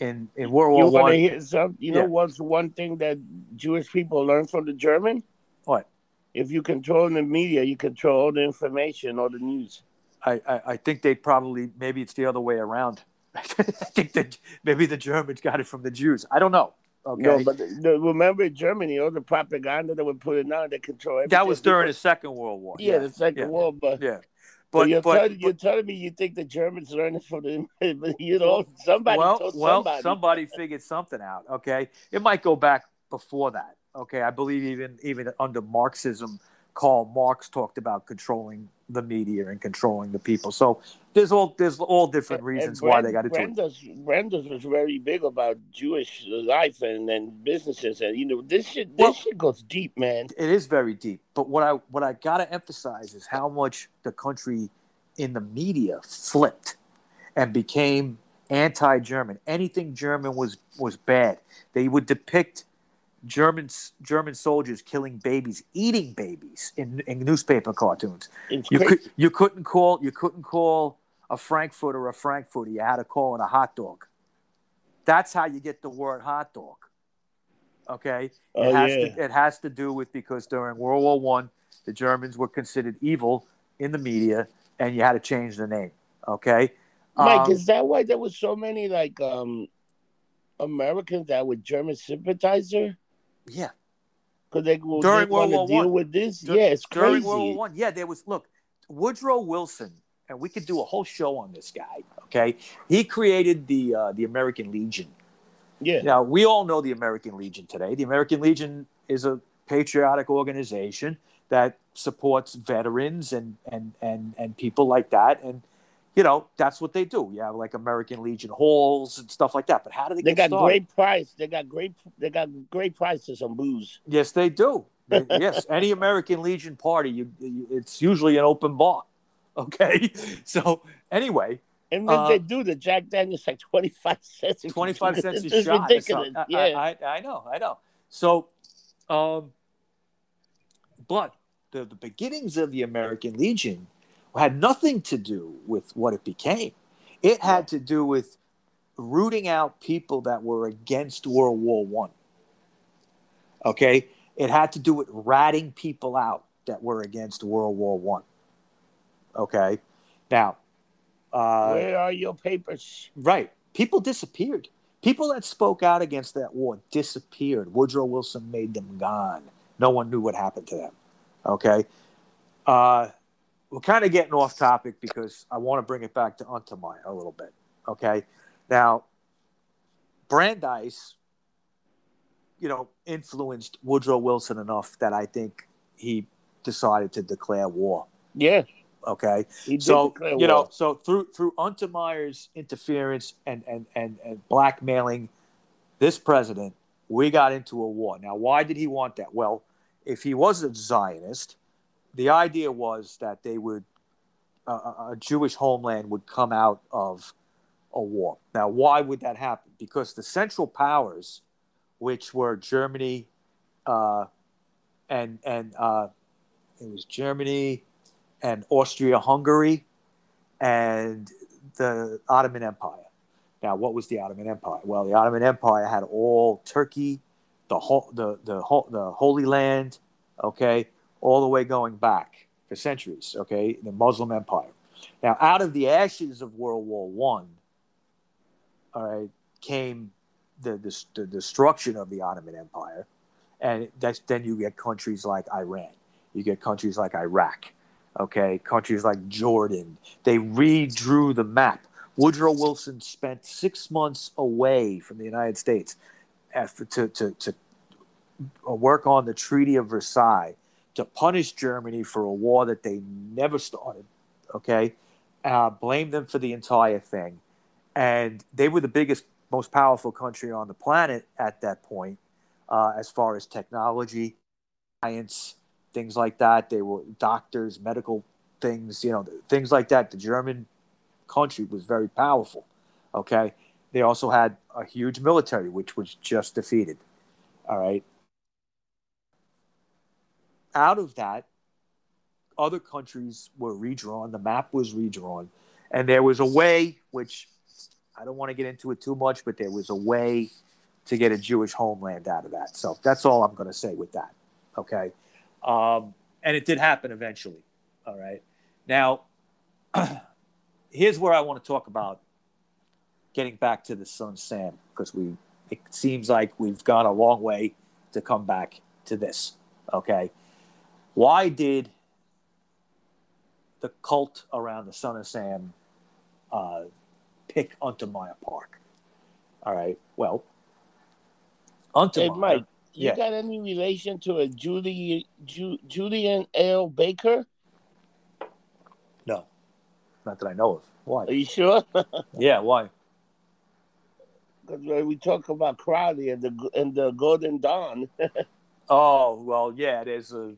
[SPEAKER 2] in in World
[SPEAKER 1] You
[SPEAKER 2] War
[SPEAKER 1] want to
[SPEAKER 2] One,
[SPEAKER 1] hear something? You know
[SPEAKER 2] Yeah.
[SPEAKER 1] what's one thing that Jewish people learned from the German?
[SPEAKER 2] What?
[SPEAKER 1] If you control the media, you control all the information, all the news.
[SPEAKER 2] I, I I think they probably maybe it's the other way around. I think that maybe the Germans got it from the Jews. I don't know. Okay,
[SPEAKER 1] No, but the, remember Germany, all the propaganda that were putting out, they control everything.
[SPEAKER 2] that was during the Second World War.
[SPEAKER 1] yeah, the Second
[SPEAKER 2] yeah,
[SPEAKER 1] War. But,
[SPEAKER 2] Yeah,
[SPEAKER 1] but,
[SPEAKER 2] but
[SPEAKER 1] you're,
[SPEAKER 2] but,
[SPEAKER 1] telling, you're telling me you think the Germans learned it from the, you know, somebody
[SPEAKER 2] well,
[SPEAKER 1] told
[SPEAKER 2] well,
[SPEAKER 1] somebody.
[SPEAKER 2] somebody figured something out. Okay, it might go back before that. Okay, I believe even even under Marxism, Karl Marx talked about controlling the media and controlling the people. So there's all there's all different reasons
[SPEAKER 1] and
[SPEAKER 2] why they got to do it.
[SPEAKER 1] Brandeis was very big about Jewish life and, and businesses, and you know this shit. This
[SPEAKER 2] Well-
[SPEAKER 1] shit goes deep, man.
[SPEAKER 2] It is very deep. But what I what I got to emphasize is how much the country in the media flipped and became anti-German. Anything German was was bad. They would depict German German soldiers killing babies, eating babies in, in newspaper cartoons.
[SPEAKER 1] It's
[SPEAKER 2] You could you couldn't call you couldn't call a Frankfurter a Frankfurter. You had to call it a hot dog. That's how you get the word hot dog. Okay, it
[SPEAKER 1] Oh,
[SPEAKER 2] has
[SPEAKER 1] yeah.
[SPEAKER 2] to it has to do with because during World War One, the Germans were considered evil in the media, and you had to change the name. Okay,
[SPEAKER 1] Mike,
[SPEAKER 2] Um,
[SPEAKER 1] is that why there was so many like um Americans that were German sympathizer?
[SPEAKER 2] Yeah,
[SPEAKER 1] Because they will
[SPEAKER 2] During
[SPEAKER 1] they
[SPEAKER 2] World
[SPEAKER 1] to
[SPEAKER 2] War
[SPEAKER 1] deal
[SPEAKER 2] One.
[SPEAKER 1] with this.
[SPEAKER 2] Dur-
[SPEAKER 1] yeah, it's
[SPEAKER 2] during
[SPEAKER 1] crazy.
[SPEAKER 2] World War One, yeah, there was look Woodrow Wilson, and we could do a whole show on this guy. Okay, he created the uh, the American Legion.
[SPEAKER 1] Yeah,
[SPEAKER 2] Now, we all know the American Legion today. The American Legion is a patriotic organization that supports veterans and, and, and, and people like that. And, you know, that's what they do. You have like American Legion halls and stuff like that. But how do they,
[SPEAKER 1] they
[SPEAKER 2] get
[SPEAKER 1] got
[SPEAKER 2] started?
[SPEAKER 1] great price. They got great. They got great prices on booze.
[SPEAKER 2] Yes, they do. They- yes, any American Legion party, you, you, it's usually an open bar. Okay. So, anyway,
[SPEAKER 1] And
[SPEAKER 2] Uh,
[SPEAKER 1] they do, the Jack Daniels like twenty five cents.
[SPEAKER 2] 25 cents a
[SPEAKER 1] It's
[SPEAKER 2] shot.
[SPEAKER 1] ridiculous. Yeah,
[SPEAKER 2] I, I, I know, I know. So, um, but the, the beginnings of the American Legion had nothing to do with what it became. It had to do with rooting out people that were against World War One. Okay, it had to do with ratting people out that were against World War One. Okay, now, uh,
[SPEAKER 1] where are your papers?
[SPEAKER 2] Right. people disappeared. People that spoke out against that war disappeared. Woodrow Wilson made them gone. No one knew what happened to them. Okay. Uh, we're kind of getting off topic because I want to bring it back to Untermyer a little bit. Okay. Now, Brandeis, you know, influenced Woodrow Wilson enough that I think he decided to declare war.
[SPEAKER 1] Yeah.
[SPEAKER 2] Okay. so you war. know, so through through Untermyer's interference and, and and and blackmailing this president, we got into a war. Now, why did he want that? Well, if he was a Zionist, the idea was that they would uh, a Jewish homeland would come out of a war. Now, why would that happen? Because the Central Powers, which were Germany, uh, and and uh, it was Germany and Austria-Hungary, and the Ottoman Empire. Now, what was the Ottoman Empire? Well, the Ottoman Empire had all Turkey, the whole, the the the Holy Land, okay, all the way going back for centuries, okay, the Muslim Empire. Now, out of the ashes of World War One, all right, came the, the, the destruction of the Ottoman Empire, and that's then you get countries like Iran, you get countries like Iraq, okay, countries like Jordan. They redrew the map. Woodrow Wilson spent six months away from the United States uh, to, to, to work on the Treaty of Versailles to punish Germany for a war that they never started, okay, uh, blame them for the entire thing. And they were the biggest, most powerful country on the planet at that point, uh, as far as technology, science, things like that. They were doctors, medical things, you know, things like that. The German country was very powerful. Okay. They also had a huge military, which was just defeated. All right. Out of that, other countries were redrawn. The map was redrawn. And there was a way, which I don't want to get into it too much, but there was a way to get a Jewish homeland out of that. So that's all I'm going to say with that. Okay. Um, and it did happen eventually. All right. Now, here's where I want to talk about getting back to the son Sam because we it seems like we've gone a long way to come back to this. Okay. Why did the cult around the son of Sam uh, pick Untermyer Park? All right. Well,
[SPEAKER 1] Untermyer. Hey, Mike, you yeah. got any relation to a Julie, Ju, Julian L. Baker?
[SPEAKER 2] No, not that I know of. Why?
[SPEAKER 1] Are you sure?
[SPEAKER 2] yeah, why?
[SPEAKER 1] Because we talk about Crowley and the and the Golden Dawn.
[SPEAKER 2] oh well, yeah. There's a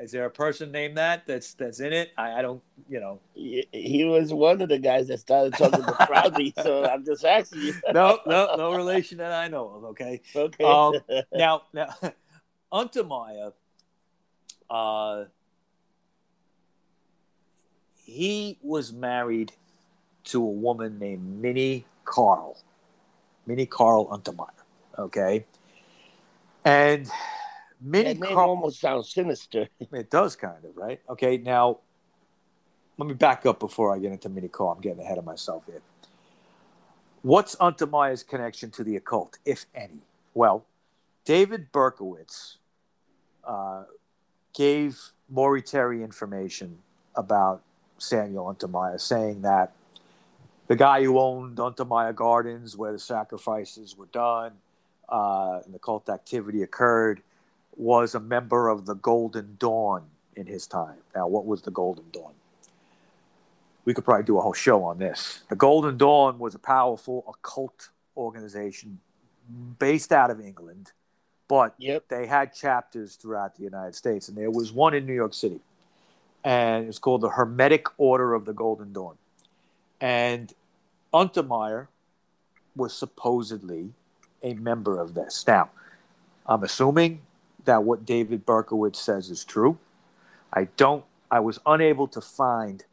[SPEAKER 2] is there a person named that that's that's in it? I, I don't, you know.
[SPEAKER 1] He, he, was one of the guys that started talking to Crowley, so I'm just asking you.
[SPEAKER 2] no, no, no relation that I know of. Okay.
[SPEAKER 1] Okay.
[SPEAKER 2] Um, now, now, Untermyer, uh, he was married to a woman named Minnie Carl, Minnie Carl Untermyer. Okay, and
[SPEAKER 1] Minnie that Car- almost sounds sinister.
[SPEAKER 2] it does kind of, right? Okay, now let me back up before I get into Minnie Carl. I'm getting ahead of myself here. What's Untermyer's connection to the occult, if any? Well, David Berkowitz uh, gave Maury Terry information about Samuel Untermyer, saying that the guy who owned Untermyer Gardens, where the sacrifices were done uh, and the cult activity occurred, was a member of the Golden Dawn in his time. Now, what was the Golden Dawn? We could probably do a whole show on this. The Golden Dawn was a powerful occult organization based out of England, but
[SPEAKER 1] yep.
[SPEAKER 2] they had chapters throughout the United States, and there was one in New York City, and it's called the Hermetic Order of the Golden Dawn. And Untermyer was supposedly a member of this. Now, I'm assuming that what David Berkowitz says is true. I don't. I was unable to find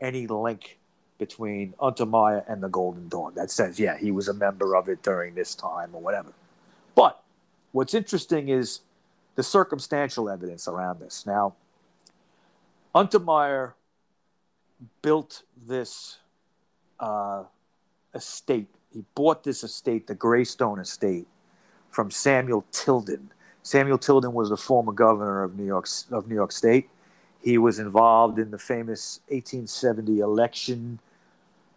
[SPEAKER 2] any link between Untermyer and the Golden Dawn that says, yeah, he was a member of it during this time or whatever. But what's interesting is the circumstantial evidence around this. Now, Untermyer built this uh, estate. He bought this estate, the Greystone Estate, from Samuel Tilden. Samuel Tilden was the former governor of New York of New York State. He was involved in the famous 1870 election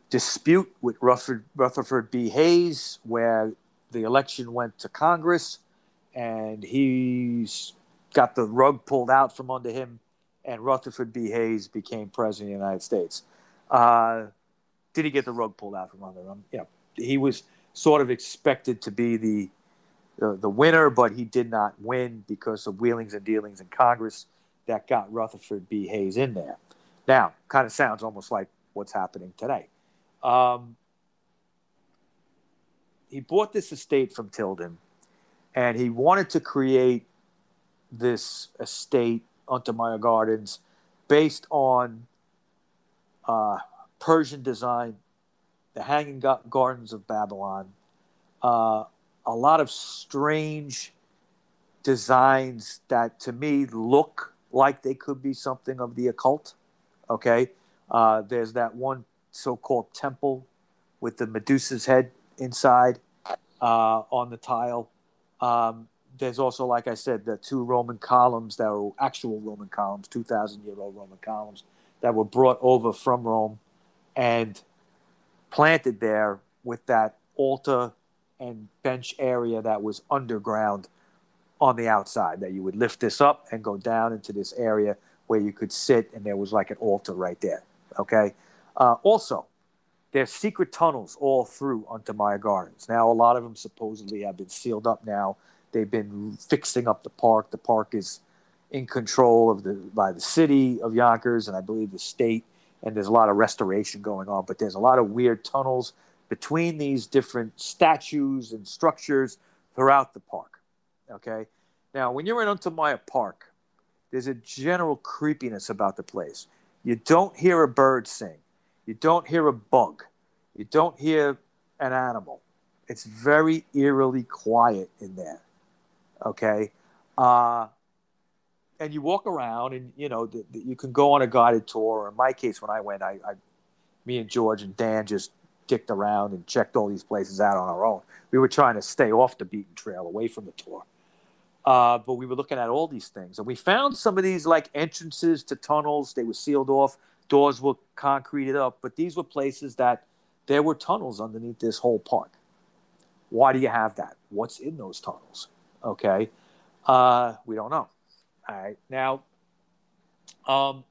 [SPEAKER 2] dispute with Rutherford, Rutherford B. Hayes, where the election went to Congress, and he's got the rug pulled out from under him, and Rutherford B. Hayes became president of the United States. Uh, did he get the rug pulled out from under him? Yeah, he was sort of expected to be the, the winner, but he did not win because of wheelings and dealings in Congress that got Rutherford B. Hayes in there. Now, kind of sounds almost like what's happening today. Um, he bought this estate from Tilden, and he wanted to create this estate, Untermyer Gardens, based on uh, Persian design, the Hanging Gardens of Babylon, uh, a lot of strange designs that to me look like they could be something of the occult. Okay. Uh, there's that one so called temple with the Medusa's head inside uh, on the tile. Um, there's also, like I said, the two Roman columns that were actual Roman columns, 2,000 year old Roman columns that were brought over from Rome and planted there with that altar and bench area that was underground on the outside. That you would lift this up and go down into this area where you could sit, and there was like an altar right there. Okay. Uh, also, there's secret tunnels all through Untermyer Gardens. Now, a lot of them supposedly have been sealed up now. They've been fixing up the park. The park is in control of the by the city of Yonkers and I believe the state. And there's a lot of restoration going on, but there's a lot of weird tunnels between these different statues and structures throughout the park. Okay. Now, when you're in Untermyer Park, there's a general creepiness about the place. You don't hear a bird sing. You don't hear a bug. You don't hear an animal. It's very eerily quiet in there. Okay. Uh, and you walk around and, you know, you can go on a guided tour. In my case, when I went, I, I, me and George and Dan just dicked around and checked all these places out on our own. We were trying to stay off the beaten trail, away from the tour. Uh, but we were looking at all these things, and we found some of these like entrances to tunnels. They were sealed off doors were concreted up, but these were places that there were tunnels underneath this whole park. Why do you have that? What's in those tunnels? Okay, uh, we don't know. All right, now, um,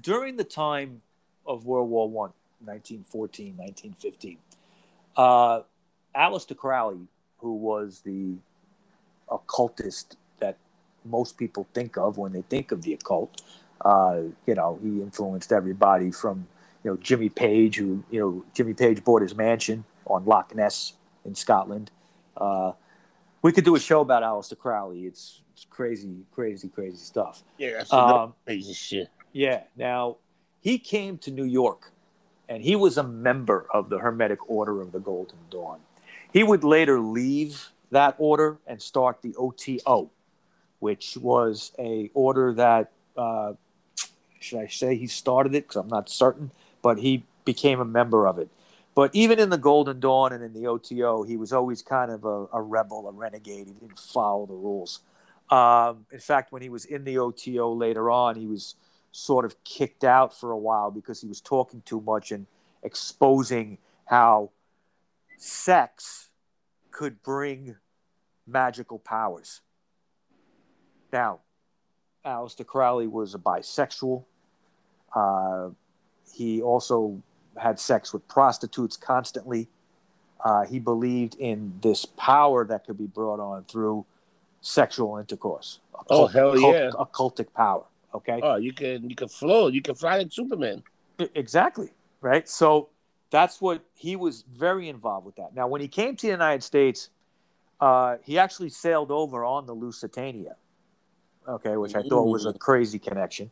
[SPEAKER 2] during the time of World War One, 1914, 1915, uh, Aleister Crowley, who was the occultist that most people think of when they think of the occult, uh, you know, he influenced everybody from you know Jimmy Page, who you know Jimmy Page bought his mansion on Loch Ness in Scotland. Uh, we could do a show about Aleister Crowley. It's, it's crazy, crazy, crazy stuff.
[SPEAKER 1] Yeah, that's
[SPEAKER 2] Um,
[SPEAKER 1] crazy shit.
[SPEAKER 2] Yeah. Now he came to New York, and he was a member of the Hermetic Order of the Golden Dawn. He would later leave that order and start the OTO, which was a order that uh, should I say he started it? Because I'm not certain, but he became a member of it. But even in the Golden Dawn and in the OTO, he was always kind of a, a rebel, a renegade. He didn't follow the rules. Um, in fact, when he was in the OTO later on, he was sort of kicked out for a while because he was talking too much and exposing how sex could bring magical powers. Now, Aleister Crowley was a bisexual. Uh, he also had sex with prostitutes constantly. Uh, he believed in this power that could be brought on through sexual intercourse.
[SPEAKER 1] Oh, hell
[SPEAKER 2] occult-
[SPEAKER 1] yeah.
[SPEAKER 2] Occultic power. Okay.
[SPEAKER 1] Oh, you can you can float. You can fly like Superman.
[SPEAKER 2] Exactly. Right. So that's what he was very involved with that. Now, when he came to the United States, uh, he actually sailed over on the Lusitania, okay, which I thought was a crazy connection.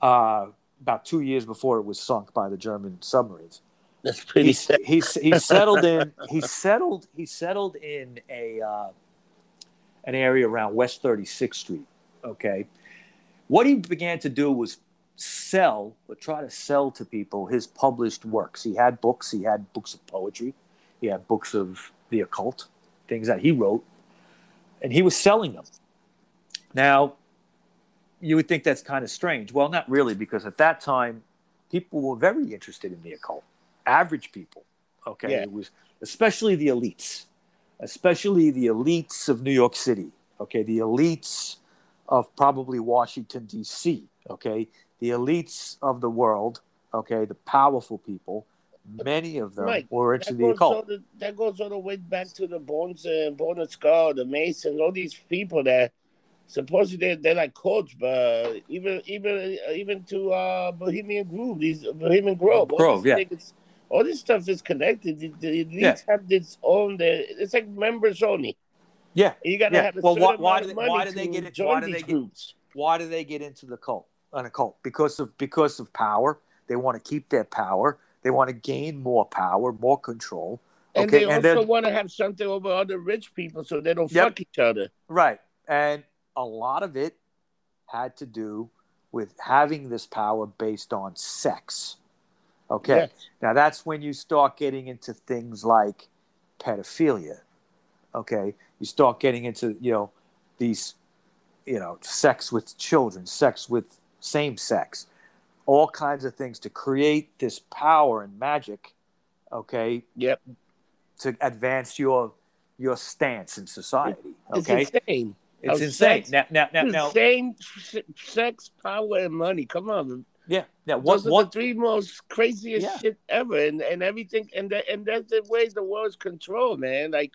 [SPEAKER 2] Uh, about two years before it was sunk by the German submarines.
[SPEAKER 1] That's pretty
[SPEAKER 2] He,
[SPEAKER 1] sad.
[SPEAKER 2] he, he settled in. He settled. He settled in a uh, an area around West 36th Street. Okay, what he began to do was sell or try to sell to people his published works. He had books, he had books of poetry, he had books of the occult, things that he wrote, and he was selling them. Now, you would think that's kind of strange. Well, not really, because at that time, people were very interested in the occult. Average people, okay,
[SPEAKER 1] Yeah.
[SPEAKER 2] it was especially the elites, especially the elites of New York City, okay, the elites of probably Washington D.C., okay, the elites of the world, okay, the powerful people. Many of them
[SPEAKER 1] Right.
[SPEAKER 2] were into
[SPEAKER 1] That
[SPEAKER 2] the occult.
[SPEAKER 1] the, that goes all the way back to the Bones uh, and Bone and Skull, the Masons, all these people that supposedly they're, they're like cults, but even even uh, even to uh, Bohemian Grove, these uh, Bohemian Grove, all
[SPEAKER 2] Grove, yeah.
[SPEAKER 1] things- all this stuff is connected. The, the elites
[SPEAKER 2] Yeah.
[SPEAKER 1] have its own. It's like members only.
[SPEAKER 2] Yeah.
[SPEAKER 1] You got to
[SPEAKER 2] Yeah.
[SPEAKER 1] have a
[SPEAKER 2] Well, why- why do
[SPEAKER 1] of
[SPEAKER 2] they- why do they get it- why do they get- Why do they get into the cult? An occult because of because of power. They want to keep their power. They want to gain more power, more control.
[SPEAKER 1] And
[SPEAKER 2] Okay,
[SPEAKER 1] they
[SPEAKER 2] and
[SPEAKER 1] also want to have something over other rich people so they don't
[SPEAKER 2] Yep.
[SPEAKER 1] fuck each other.
[SPEAKER 2] Right. And a lot of it had to do with having this power based on sex. Okay.
[SPEAKER 1] Yes.
[SPEAKER 2] Now that's when you start getting into things like pedophilia. Okay. You start getting into, you know, these, you know, sex with children, sex with same sex, all kinds of things to create this power and magic. Okay.
[SPEAKER 1] Yep.
[SPEAKER 2] To advance your your stance in society. Okay it's
[SPEAKER 1] insane.
[SPEAKER 2] It's
[SPEAKER 1] How
[SPEAKER 2] insane.
[SPEAKER 1] sex-
[SPEAKER 2] Now, now, now, now,
[SPEAKER 1] Insane sex, power, and money. Come on.
[SPEAKER 2] yeah. Now, what,
[SPEAKER 1] Those are
[SPEAKER 2] what,
[SPEAKER 1] the three most craziest
[SPEAKER 2] Yeah.
[SPEAKER 1] shit ever, and and everything, and that and that's the way the world's controlled, man. Like,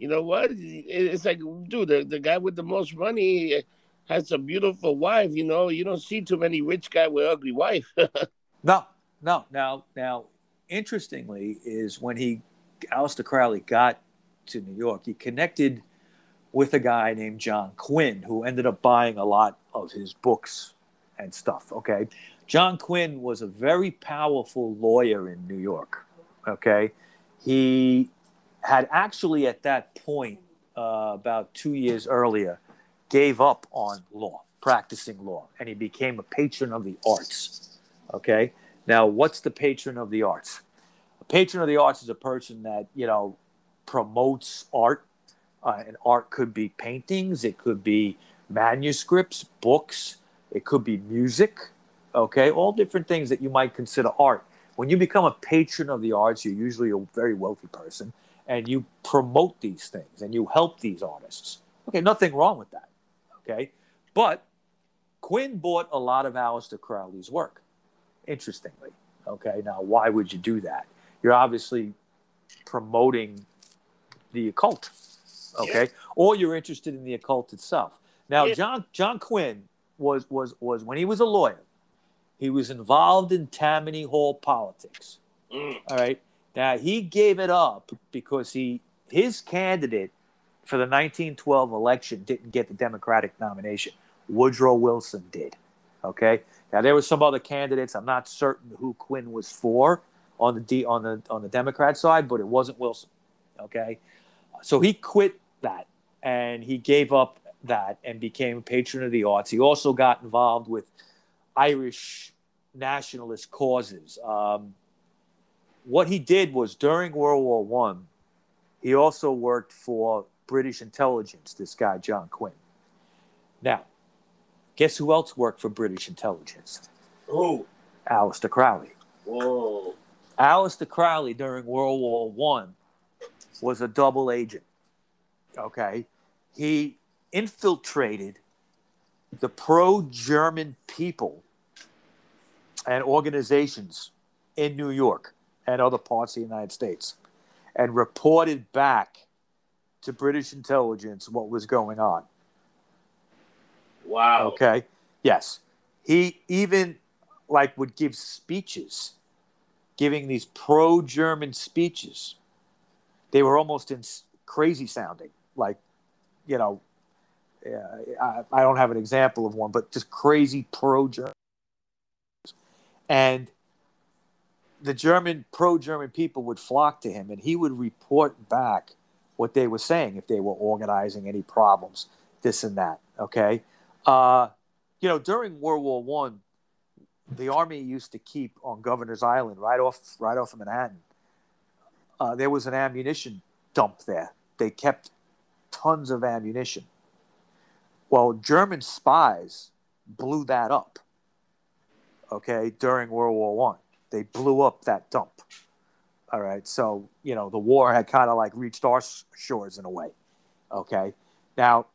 [SPEAKER 1] you know what? It's like, dude, the, the guy with the most money has a beautiful wife. You know, you don't see too many rich guy with ugly wife.
[SPEAKER 2] No, no. Now, now, interestingly, is when he, Aleister Crowley, got to New York, he connected with a guy named John Quinn, who ended up buying a lot of his books and stuff. Okay, John Quinn was a very powerful lawyer in New York. Okay, he had actually at that point, uh, about two years earlier, gave up on law, practicing law, and he became a patron of the arts. Okay. Now, what's the patron of the arts? A patron of the arts is a person that, you know, promotes art. Uh, and art could be paintings, it could be manuscripts, books, it could be music. Okay. All different things that you might consider art. When you become a patron of the arts, you're usually a very wealthy person and you promote these things and you help these artists. Okay. Nothing wrong with that. Okay. But Quinn bought a lot of Aleister Crowley's work interestingly. Okay, now why would you do that? You're obviously promoting the occult. Okay, or you're interested in the occult itself. Now,
[SPEAKER 1] Yeah.
[SPEAKER 2] John John Quinn was was was when he was a lawyer, he was involved in Tammany Hall politics.
[SPEAKER 1] Mm.
[SPEAKER 2] All right. Now he gave it up because he his candidate for the 1912 election didn't get the Democratic nomination. Woodrow Wilson did. Okay. Now there were some other candidates. I'm not certain who Quinn was for on the D, on the on the Democrat side, but it wasn't Wilson. Okay. So he quit that and he gave up that and became a patron of the arts. He also got involved with Irish nationalist causes. Um, what he did was during World War One, he also worked for British intelligence. This guy John Quinn. Now, guess who else worked for British intelligence?
[SPEAKER 1] Oh,
[SPEAKER 2] Aleister Crowley.
[SPEAKER 1] whoa.
[SPEAKER 2] Aleister Crowley during World War One was a double agent. Okay, he infiltrated the pro-German people and organizations in New York and other parts of the United States, and reported back to British intelligence what was going on.
[SPEAKER 1] Wow.
[SPEAKER 2] Okay. Yes. He even like would give speeches, giving these pro-German speeches. They were almost in crazy sounding, like, you know, uh, I, I don't have an example of one, but just crazy pro-German. And the German pro-German people would flock to him, and he would report back what they were saying if they were organizing any problems, this and that. Okay. Uh, you know, during World War One, the army used to keep on Governor's Island, right off right off of Manhattan. Uh, there was an ammunition dump there. They kept tons of ammunition. Well, German spies blew that up. Okay, during World War One, they blew up that dump. All right, so you know the war had kind of like reached our shores in a way. Okay, now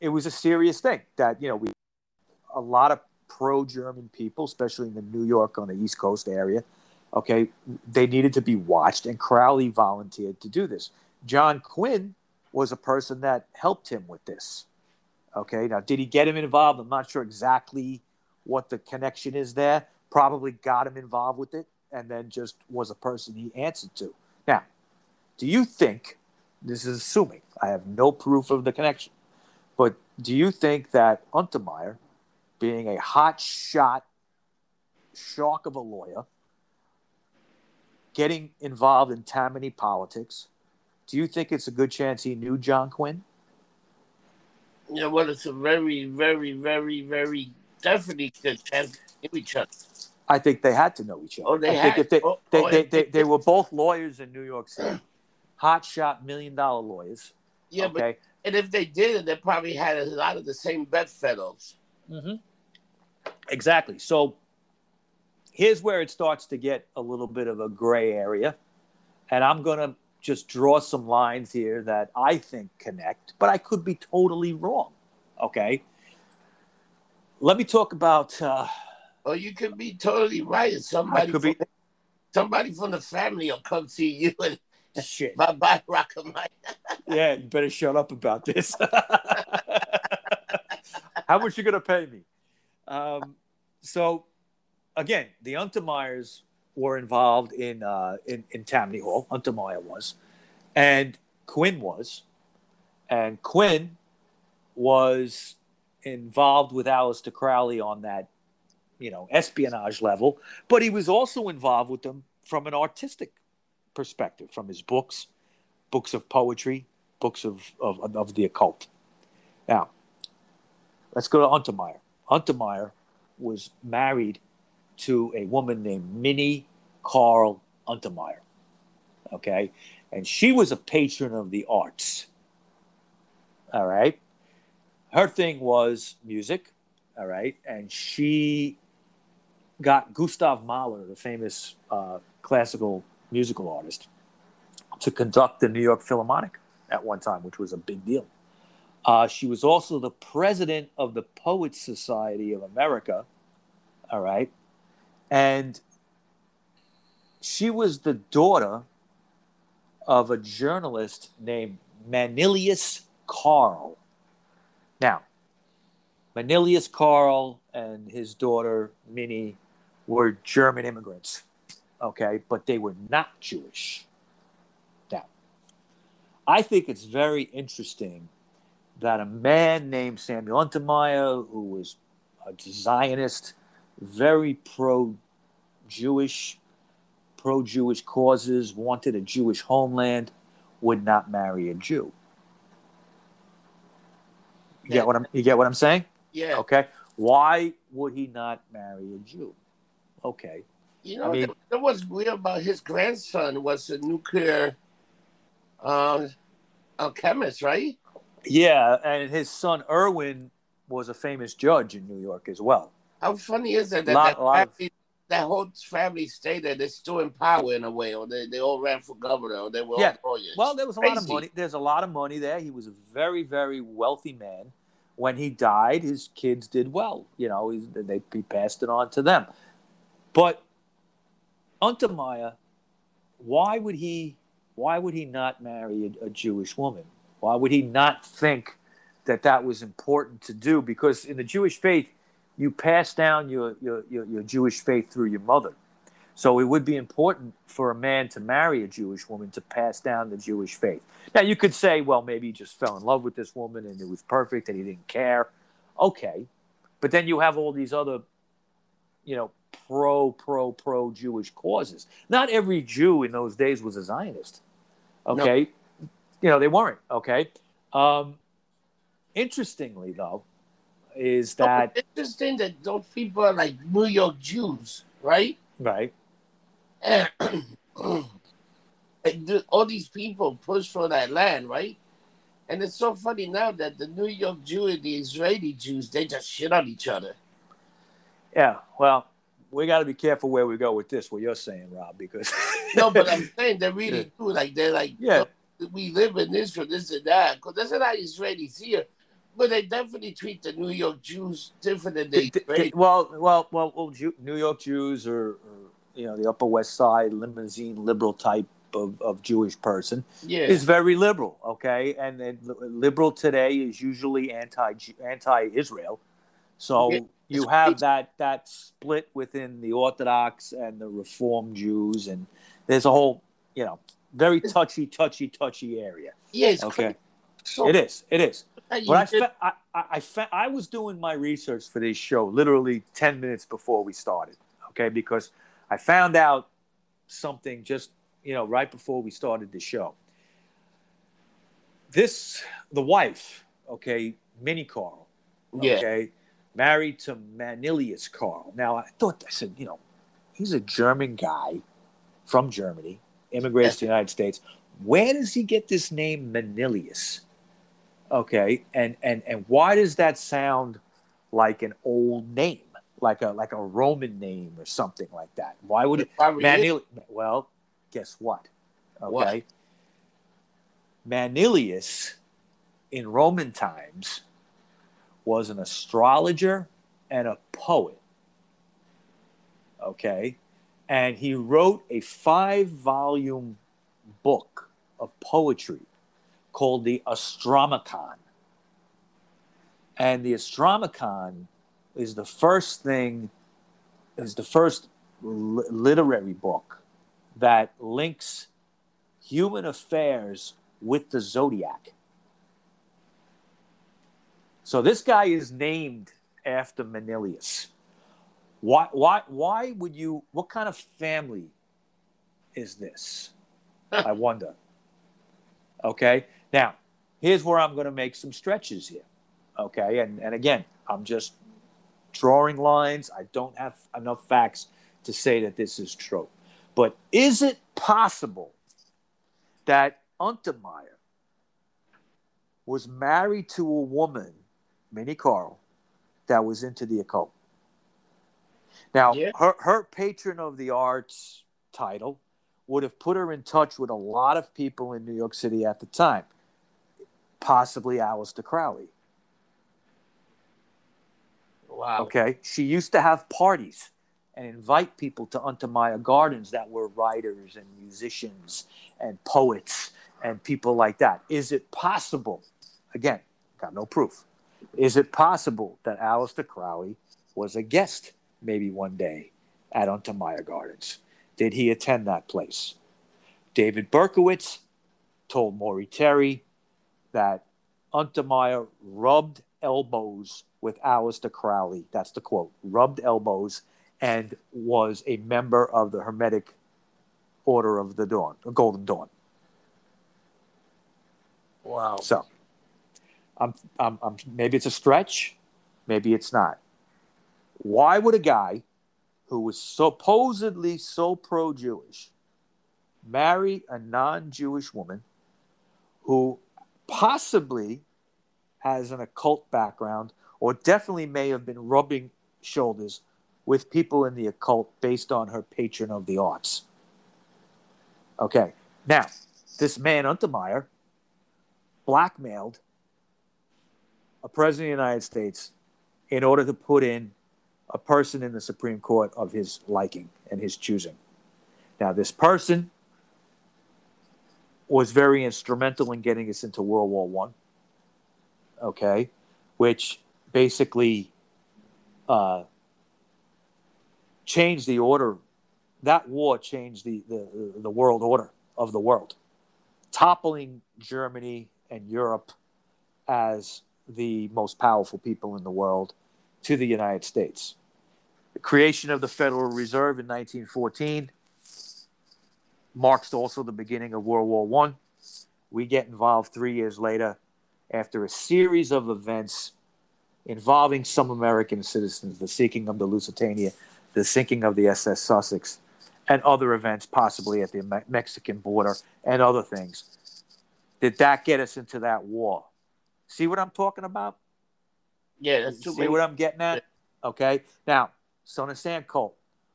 [SPEAKER 2] it was a serious thing that you know we a lot of pro-German people, especially in the New York on the East Coast area. Okay, they needed to be watched, and Crowley volunteered to do this. John Quinn was a person that helped him with this. Okay, now did he get him involved? I'm not sure exactly what the connection is there. Probably got him involved with it, and then just was a person he answered to. Now, do you think this is assuming I have no proof of the connection, but do you think that Untermyer, being a hot shot shark of a lawyer, getting involved in Tammany politics, do you think it's a good chance he knew John Quinn?
[SPEAKER 1] Yeah, well, it's a very, very, very, very definitely good chance to know each other.
[SPEAKER 2] I think they had to know each other.
[SPEAKER 1] Oh, they
[SPEAKER 2] I
[SPEAKER 1] had.
[SPEAKER 2] think if they,
[SPEAKER 1] oh,
[SPEAKER 2] they,
[SPEAKER 1] oh,
[SPEAKER 2] they,
[SPEAKER 1] and-
[SPEAKER 2] they, they were both lawyers in New York City, hot shot million dollar lawyers.
[SPEAKER 1] yeah, but and if they did they probably had a lot of the same bedfellows.
[SPEAKER 2] Mm-hmm. Exactly. So here's where it starts to get a little bit of a gray area. And I'm going to just draw some lines here that I think connect, but I could be totally wrong. Okay. Let me talk about. Uh,
[SPEAKER 1] Or you could be totally right. and Somebody, from,
[SPEAKER 2] be.
[SPEAKER 1] somebody from the family will come see you and
[SPEAKER 2] Shit.
[SPEAKER 1] bye bye Rockamite.
[SPEAKER 2] Yeah, you better shut up about this. How much you gonna pay me? Um, so, again, the Untermyers were involved in uh, in, in Tammany Hall. Untermyer was, and Quinn was, and Quinn was involved with Aleister Crowley on that, you know, espionage level. But he was also involved with them from an artistic perspective, from his books, books of poetry, books of, of, of the occult. Now, let's go to Untermyer. Untermyer was married to a woman named Minnie Carl Untermyer. Okay. And she was a patron of the arts. All right. Her thing was music. All right. And she got Gustav Mahler, the famous uh, classical musical artist, to conduct the New York Philharmonic at one time, which was a big deal. Uh, she was also the president of the Poets Society of America. All right. And she was the daughter of a journalist named Manilius Carl. Now, Manilius Carl and his daughter Minnie were German immigrants, okay, but they were not Jewish. Now, I think it's very interesting that a man named Samuel Untermyer, who was a Zionist, very pro Jewish, pro Jewish causes, wanted a Jewish homeland, would not marry a Jew. You get what I'm you get what I'm saying?
[SPEAKER 1] Yeah.
[SPEAKER 2] Okay. Why would he not marry a Jew? Okay.
[SPEAKER 1] You know,
[SPEAKER 2] I mean-
[SPEAKER 1] that, was weird about his grandson was a nuclear uh, alchemist, right?
[SPEAKER 2] Yeah, and his son Irwin was a famous judge in New York as well.
[SPEAKER 1] How funny is it that
[SPEAKER 2] Lot-
[SPEAKER 1] that,
[SPEAKER 2] lot of-
[SPEAKER 1] that whole family stayed there? They're still in power in a way, or they, they all ran for governor, or they were
[SPEAKER 2] Yeah.
[SPEAKER 1] all lawyers.
[SPEAKER 2] Well, there was a lot of money. There's a lot of money there. He was a very, very wealthy man. When he died, his kids did well. You know, he's, they he passed it on to them. But Untermyer, why would he? Why would he not marry a, a Jewish woman? Why would he not think that that was important to do? Because in the Jewish faith, you pass down your your, your, your Jewish faith through your mother. So it would be important for a man to marry a Jewish woman to pass down the Jewish faith. Now you could say, well, maybe he just fell in love with this woman and it was perfect and he didn't care. Okay. But then you have all these other, you know, pro, pro, pro Jewish causes. Not every Jew in those days was a Zionist. Okay. You know, they weren't. Okay. Um, interestingly, though, is that
[SPEAKER 1] interesting that those people are like New York Jews, right?
[SPEAKER 2] Right.
[SPEAKER 1] And, and all these people push for that land, right? And it's so funny now that the New York Jew and the Israeli Jews they just shit on each other.
[SPEAKER 2] Yeah. Well, we got to be careful where we go with this. What you're saying, Rob, because
[SPEAKER 1] No, but I'm saying they're really
[SPEAKER 2] Yeah.
[SPEAKER 1] do. Like they're like,
[SPEAKER 2] Yeah.
[SPEAKER 1] "Oh, we live in Israel, this and that. Because that's not Israelis here. But they definitely treat the New York Jews different than the
[SPEAKER 2] Th- th- well, well, well, well Jew, New York Jews or, or you know the Upper West Side limousine liberal type of, of Jewish person
[SPEAKER 1] Yeah.
[SPEAKER 2] is very liberal. Okay, and then liberal today is usually anti anti Israel. So you have that that split within the Orthodox and the Reform Jews, and there's a whole you know very touchy, touchy, touchy area.
[SPEAKER 1] yeah,
[SPEAKER 2] Okay.
[SPEAKER 1] So
[SPEAKER 2] it is. It is. But I, fe- I, I, I, fe- I was doing my research for this show literally 10 minutes before we started, okay? Because I found out something just, you know, right before we started the show. This, the wife, okay, Minnie Carl,
[SPEAKER 1] yeah.
[SPEAKER 2] Married to Manilius Carl. Now, I thought, I said, you know, he's a German guy from Germany, immigrates to the United States. Where does he get this name Manilius? Okay, and and and why does that sound like an old name, like a like a Roman name or something like that? Why would it. Manilius? Well, guess what? Okay,
[SPEAKER 1] What?
[SPEAKER 2] Manilius in Roman times was an astrologer and a poet. Okay, and he wrote a five-volume book of poetry called the Astronomica. And the Astronomica is the first thing, is the first li- literary book that links human affairs with the zodiac. So this guy is named after Manilius. Why, why, why would you, what kind of family is this? I wonder. Okay. Now, here's where I'm going to make some stretches here. Okay. And, and again, I'm just drawing lines. I don't have enough facts to say that this is true. But is it possible that Untermyer was married to a woman, Minnie Carl, that was into the occult? Now,
[SPEAKER 1] Yeah.
[SPEAKER 2] her, her patron of the arts title would have put her in touch with a lot of people in New York City at the time, possibly Aleister Crowley.
[SPEAKER 1] Wow.
[SPEAKER 2] Okay. She used to have parties and invite people to Untermyer Gardens that were writers and musicians and poets and people like that. Is it possible? Again, got no proof. Is it possible that Aleister Crowley was a guest maybe one day at Untermyer Gardens? Did he attend that place? David Berkowitz told Maury Terry that Untermyer rubbed elbows with Aleister Crowley. That's the quote. Rubbed elbows and was a member of the Hermetic Order of the Dawn, Golden Dawn.
[SPEAKER 1] Wow.
[SPEAKER 2] So, I'm, I'm, I'm, maybe it's a stretch, maybe it's not. Why would a guy who was supposedly so pro Jewish marry a non Jewish woman who possibly has an occult background or definitely may have been rubbing shoulders with people in the occult based on her patron of the arts? Okay, now, this man, Untermyer, blackmailed a president of the United States in order to put in a person in the Supreme Court of his liking and his choosing. Now, this person was very instrumental in getting us into World War One. Okay, which basically uh, changed the order. That war changed the, the the world order of the world, toppling Germany and Europe as the most powerful people in the world to the United States. The creation of the Federal Reserve in 1914 marks also the beginning of World War One. We get involved three years later after a series of events involving some American citizens, the sinking of the Lusitania, the sinking of the SS Sussex, and other events possibly at the Mexican border and other things. Did that get us into that war? See what I'm talking about?
[SPEAKER 1] Yeah,
[SPEAKER 2] See what I'm getting at? Okay. Now, Son of Sam cult.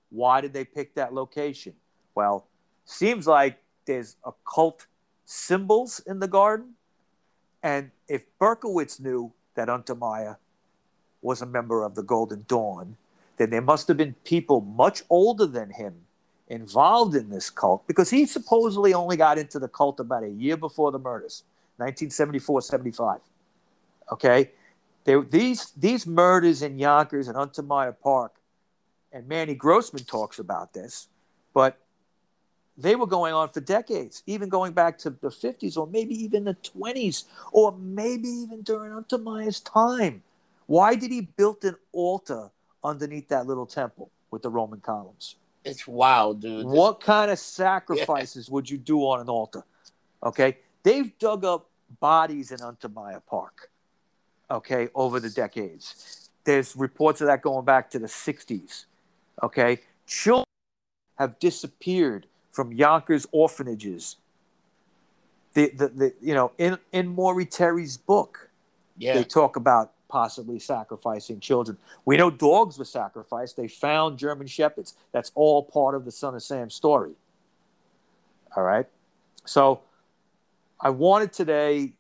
[SPEAKER 2] Why did they pick that location? Well, seems like there's occult symbols in the garden. And if Berkowitz knew that Untermyer was a member of the Golden Dawn, then there must have been people much older than him involved in this cult because he supposedly only got into the cult about a year before the murders, 1974 75. Okay? They, these, these murders in Yonkers and Untermyer Park, and Manny Grossman talks about this, but they were going on for decades, even going back to the 50s or maybe even the 20s, or maybe even during Untermyer's time. Why did he build an altar underneath that little temple with the Roman columns?
[SPEAKER 1] It's wild, dude.
[SPEAKER 2] What kind of sacrifices would you do on an altar? Okay, they've dug up bodies in Untermyer Park. Okay, over the decades, there's reports of that going back to the '60s. Okay, children have disappeared from Yonkers orphanages. The, the, the you know in in Maury Terry's book,
[SPEAKER 1] yeah,
[SPEAKER 2] they talk about possibly sacrificing children. We know dogs were sacrificed. They found German shepherds. That's all part of the Son of Sam story. All right. So I wanted today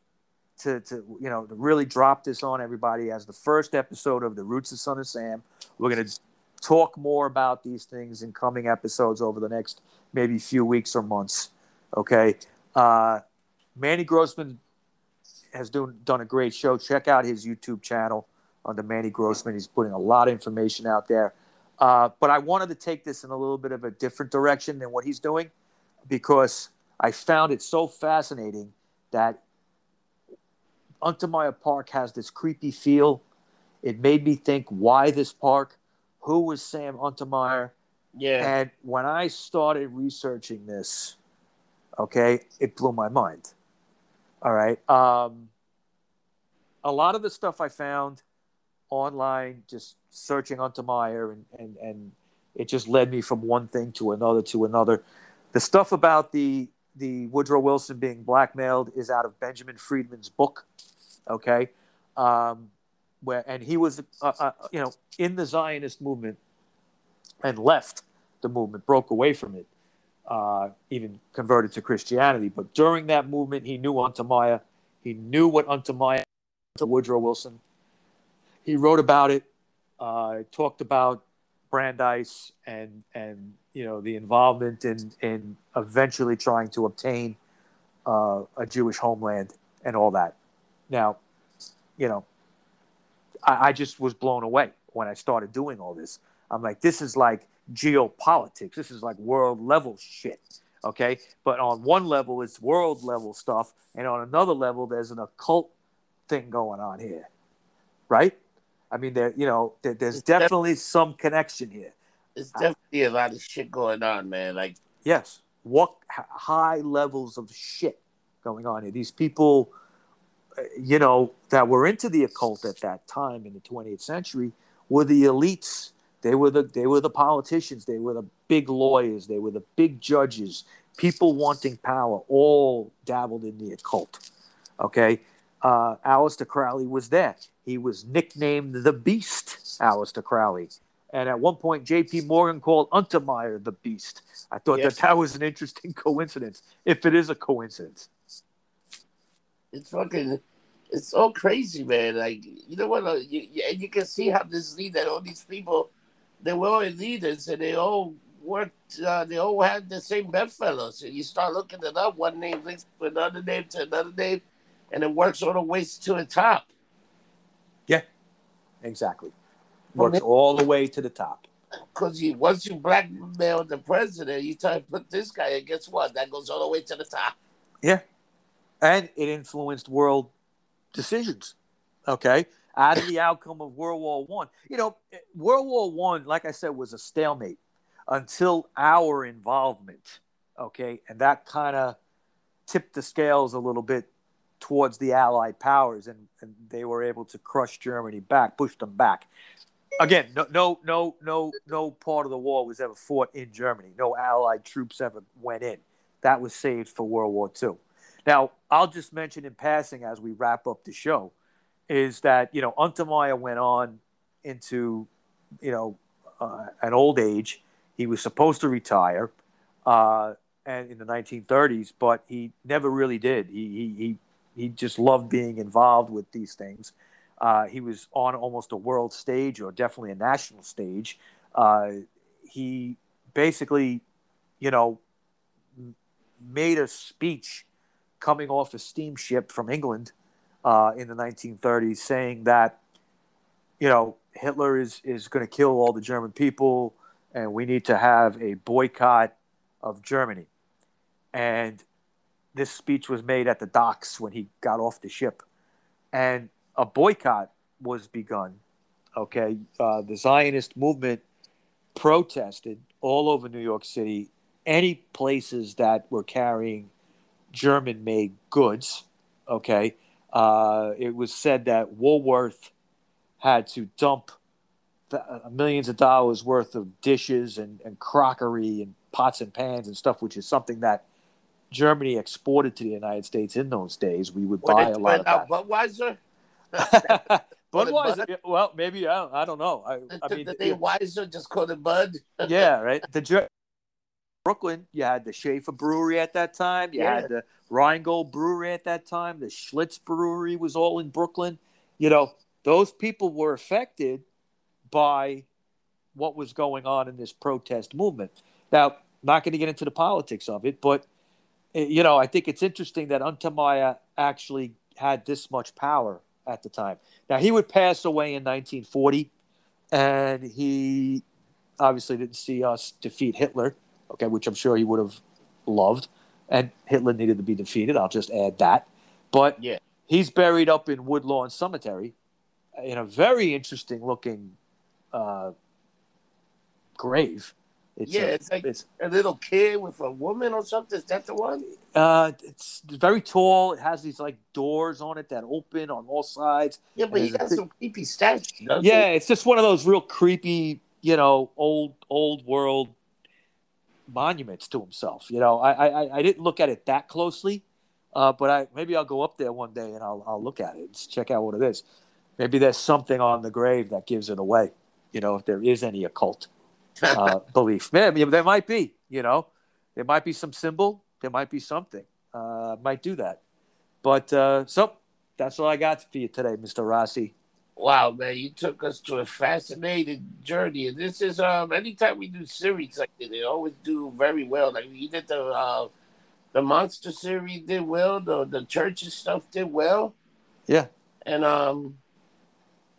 [SPEAKER 2] to, to you know to really drop this on everybody as the first episode of the Roots of Son of Sam. We're going to talk more about these things in coming episodes over the next maybe few weeks or months. Okay. Uh, Manny Grossman has doing, done a great show. Check out his YouTube channel under Manny Grossman. He's putting a lot of information out there. Uh, but I wanted to take this in a little bit of a different direction than what he's doing because I found it so fascinating that Untermyer Park has this creepy feel. It made me think, why this park? Who was Sam Untermyer?
[SPEAKER 1] yeah.
[SPEAKER 2] And when I started researching this, okay, it blew my mind. All right. Um, a lot of the stuff I found online, just searching Untermyer, and, and, and it just led me from one thing to another to another. The stuff about the the Woodrow Wilson being blackmailed is out of Benjamin Freedman's book. Okay. Um, where and he was, uh, uh, you know, in the Zionist movement and left the movement, broke away from it, uh, even converted to Christianity. But during that movement, he knew Untermyer. He knew what Untermyer to Woodrow Wilson. He wrote about it, uh, talked about Brandeis and and you know the involvement in in eventually trying to obtain uh, a Jewish homeland and all that. Now, you know, I, I just was blown away when I started doing all this. I'm like, this is like geopolitics. This is like world level shit. Okay. But on one level, it's world level stuff. And on another level, there's an occult thing going on here. Right. I mean, there, you know, there, there's
[SPEAKER 1] It's def-
[SPEAKER 2] definitely some connection here.
[SPEAKER 1] It's definitely a lot of shit going on, man. Like,
[SPEAKER 2] Yes. What h- high levels of shit going on here? These people, you know, that were into the occult at that time in the 20th century were the elites. They were the they were the politicians. They were the big lawyers. They were the big judges. People wanting power, all dabbled in the occult. Okay, uh, Aleister Crowley was there. He was nicknamed the Beast, Aleister Crowley. And at one point, J.P. Morgan called Untermyer the Beast. I thought
[SPEAKER 1] Yes.
[SPEAKER 2] that that was an interesting coincidence, if it is a coincidence.
[SPEAKER 1] it's fucking, it's so crazy, man. Like, you know what? uh, You, you, and you can see how this leader, all these people, they were all leaders and they all worked, uh, they all had the same bedfellows. And you start looking it up, one name links to another name to another name, and it works all the way to the top.
[SPEAKER 2] Yeah,
[SPEAKER 1] exactly.
[SPEAKER 2] Works
[SPEAKER 1] they-
[SPEAKER 2] all the way to the top.
[SPEAKER 1] Because you once you blackmail the president, you try to put this guy, and guess what? That goes all the way to the top.
[SPEAKER 2] Yeah. And it influenced world decisions. Okay. Out of the outcome of World War One. You know, World War One, like I said, was a stalemate until our involvement. Okay. And that kind of tipped the scales a little bit towards the Allied powers, and, and they were able to crush Germany back, push them back. Again, no, no, no, no, no part of the war was ever fought in Germany. No Allied troops ever went in. That was saved for World War II. Now, I'll just mention in passing as we wrap up the show, is that you know Untermyer went on into you know uh, an old age. He was supposed to retire, uh, and in the 1930s, but he never really did. He he he, he just loved being involved with these things. Uh, he was on almost a world stage, or definitely a national stage. Uh, he basically, you know, made a speech coming off a steamship from England uh, in the 1930s, saying that, you know, Hitler is is going to kill all the German people, and we need to have a boycott of Germany. And this speech was made at the docks when he got off the ship, and a boycott was begun. Okay, uh, the Zionist movement protested all over New York City, any places that were carrying German-made goods. Okay, uh, it was said that Woolworth had to dump uh, millions of dollars worth of dishes and, and crockery and pots and pans and stuff, which is something that Germany exported to the United States in those days. We would buy a lot of that.
[SPEAKER 1] Budweiser.
[SPEAKER 2] Budweiser. Well, maybe I don't, I don't know. I, I mean,
[SPEAKER 1] the Weiser just called it Bud.
[SPEAKER 2] yeah, right. The Brooklyn, you had the Schaefer Brewery at that time. You yeah. had the Rheingold Brewery at that time. The Schlitz Brewery was all in Brooklyn. You know, those people were affected by what was going on in this protest movement. Now, not going to get into the politics of it, but eh, you know, I think it's interesting that Untermyer actually had this much power at the time. Now, he would pass away in 1940, and he obviously didn't see us defeat Hitler, okay, which I'm sure he would have loved. And Hitler needed to be defeated. I'll just add that. But
[SPEAKER 1] yeah.
[SPEAKER 2] he's buried up in Woodlawn Cemetery in a very interesting looking uh, grave.
[SPEAKER 1] It's yeah, a, it's like it's, a little kid with a woman or something. Is that the one?
[SPEAKER 2] Uh, it's very tall. It has these like doors on it that open on all sides.
[SPEAKER 1] Yeah, but he got some creepy statues.
[SPEAKER 2] Yeah, he? it's just one of those real creepy, you know, old old world monuments to himself. You know, I I, I didn't look at it that closely, uh, but I maybe I'll go up there one day and I'll I'll look at it and check out what it is. Maybe there's something on the grave that gives it away you know, if there is any occult uh, belief. Man, there might be, you know, there might be some symbol, there might be something, uh, might do that. But uh, so that's all I got for you today, Mr. Rossi.
[SPEAKER 1] Wow, man, you took us to a fascinating journey. And this is um anytime we do series like this, they always do very well. Like we did the uh the monster series did well, the the churches stuff did well.
[SPEAKER 2] Yeah.
[SPEAKER 1] And um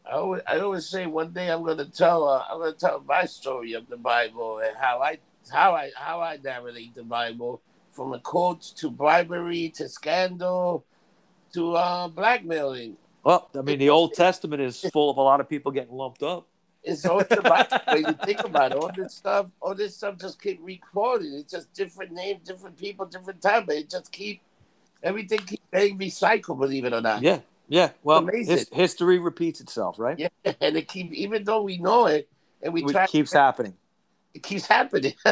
[SPEAKER 1] I always, I always say one day I'm going to tell uh, I'm to tell my story of the Bible and how I how I how I navigate the Bible from the quotes to bribery to scandal to uh, blackmailing.
[SPEAKER 2] Well, I mean, the Old Testament is full of a lot of people getting lumped up.
[SPEAKER 1] It's all about when you think about it. All this stuff, all this stuff just keep recording. It's just different names, different people, different time, but it just keep everything keep getting recycled. Believe it or not.
[SPEAKER 2] Yeah, yeah, well, his, history repeats itself, right?
[SPEAKER 1] Yeah, and it keeps even though we know it, and we
[SPEAKER 2] it try keeps happening.
[SPEAKER 1] It keeps happening.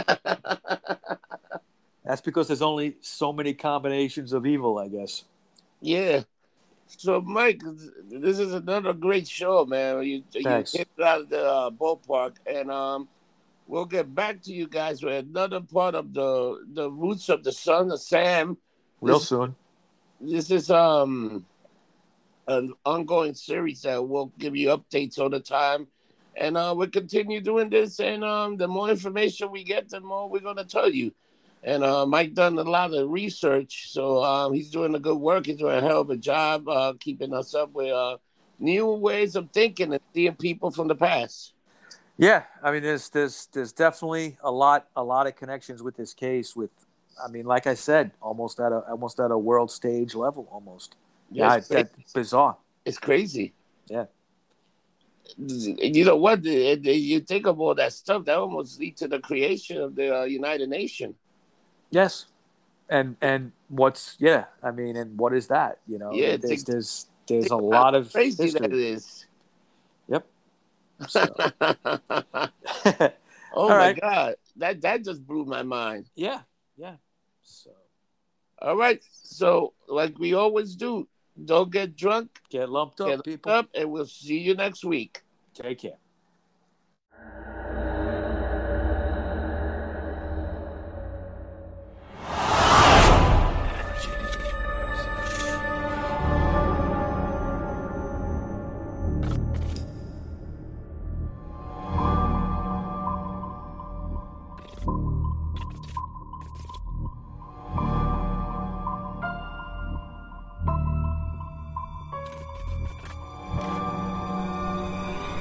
[SPEAKER 2] That's because there's only so many combinations of evil, I guess.
[SPEAKER 1] Yeah. So, Mike, this is another great show, man. You, Thanks. you hit out of the uh, ballpark, and um, we'll get back to you guys with another part of the the roots of the son of Sam.
[SPEAKER 2] Real this, soon.
[SPEAKER 1] This is um an ongoing series that will give you updates all the time. And uh, we'll continue doing this. And um, the more information we get, the more we're going to tell you. And uh, Mike done a lot of research, so um, he's doing a good work. He's doing a hell of a job uh, keeping us up with uh, new ways of thinking and seeing people from the past.
[SPEAKER 2] Yeah, I mean, there's there's there's definitely a lot a lot of connections with this case. With, I mean, like I said, almost at a almost at a world stage level, almost. Yeah, it's that's bizarre.
[SPEAKER 1] It's crazy.
[SPEAKER 2] Yeah.
[SPEAKER 1] You know what? You think of all that stuff that almost lead to the creation of the uh, United Nations.
[SPEAKER 2] Yes. and and what's yeah i mean and what is that you know
[SPEAKER 1] Yeah,
[SPEAKER 2] there's
[SPEAKER 1] think-
[SPEAKER 2] there's, there's a lot of
[SPEAKER 1] crazy
[SPEAKER 2] history.
[SPEAKER 1] that is.
[SPEAKER 2] Yep. So,
[SPEAKER 1] oh
[SPEAKER 2] All
[SPEAKER 1] my
[SPEAKER 2] right.
[SPEAKER 1] god, that that just blew my mind.
[SPEAKER 2] yeah yeah so
[SPEAKER 1] All right, so like we always do, don't get drunk,
[SPEAKER 2] get lumped up
[SPEAKER 1] get
[SPEAKER 2] people
[SPEAKER 1] up, and we'll see you next week.
[SPEAKER 2] take care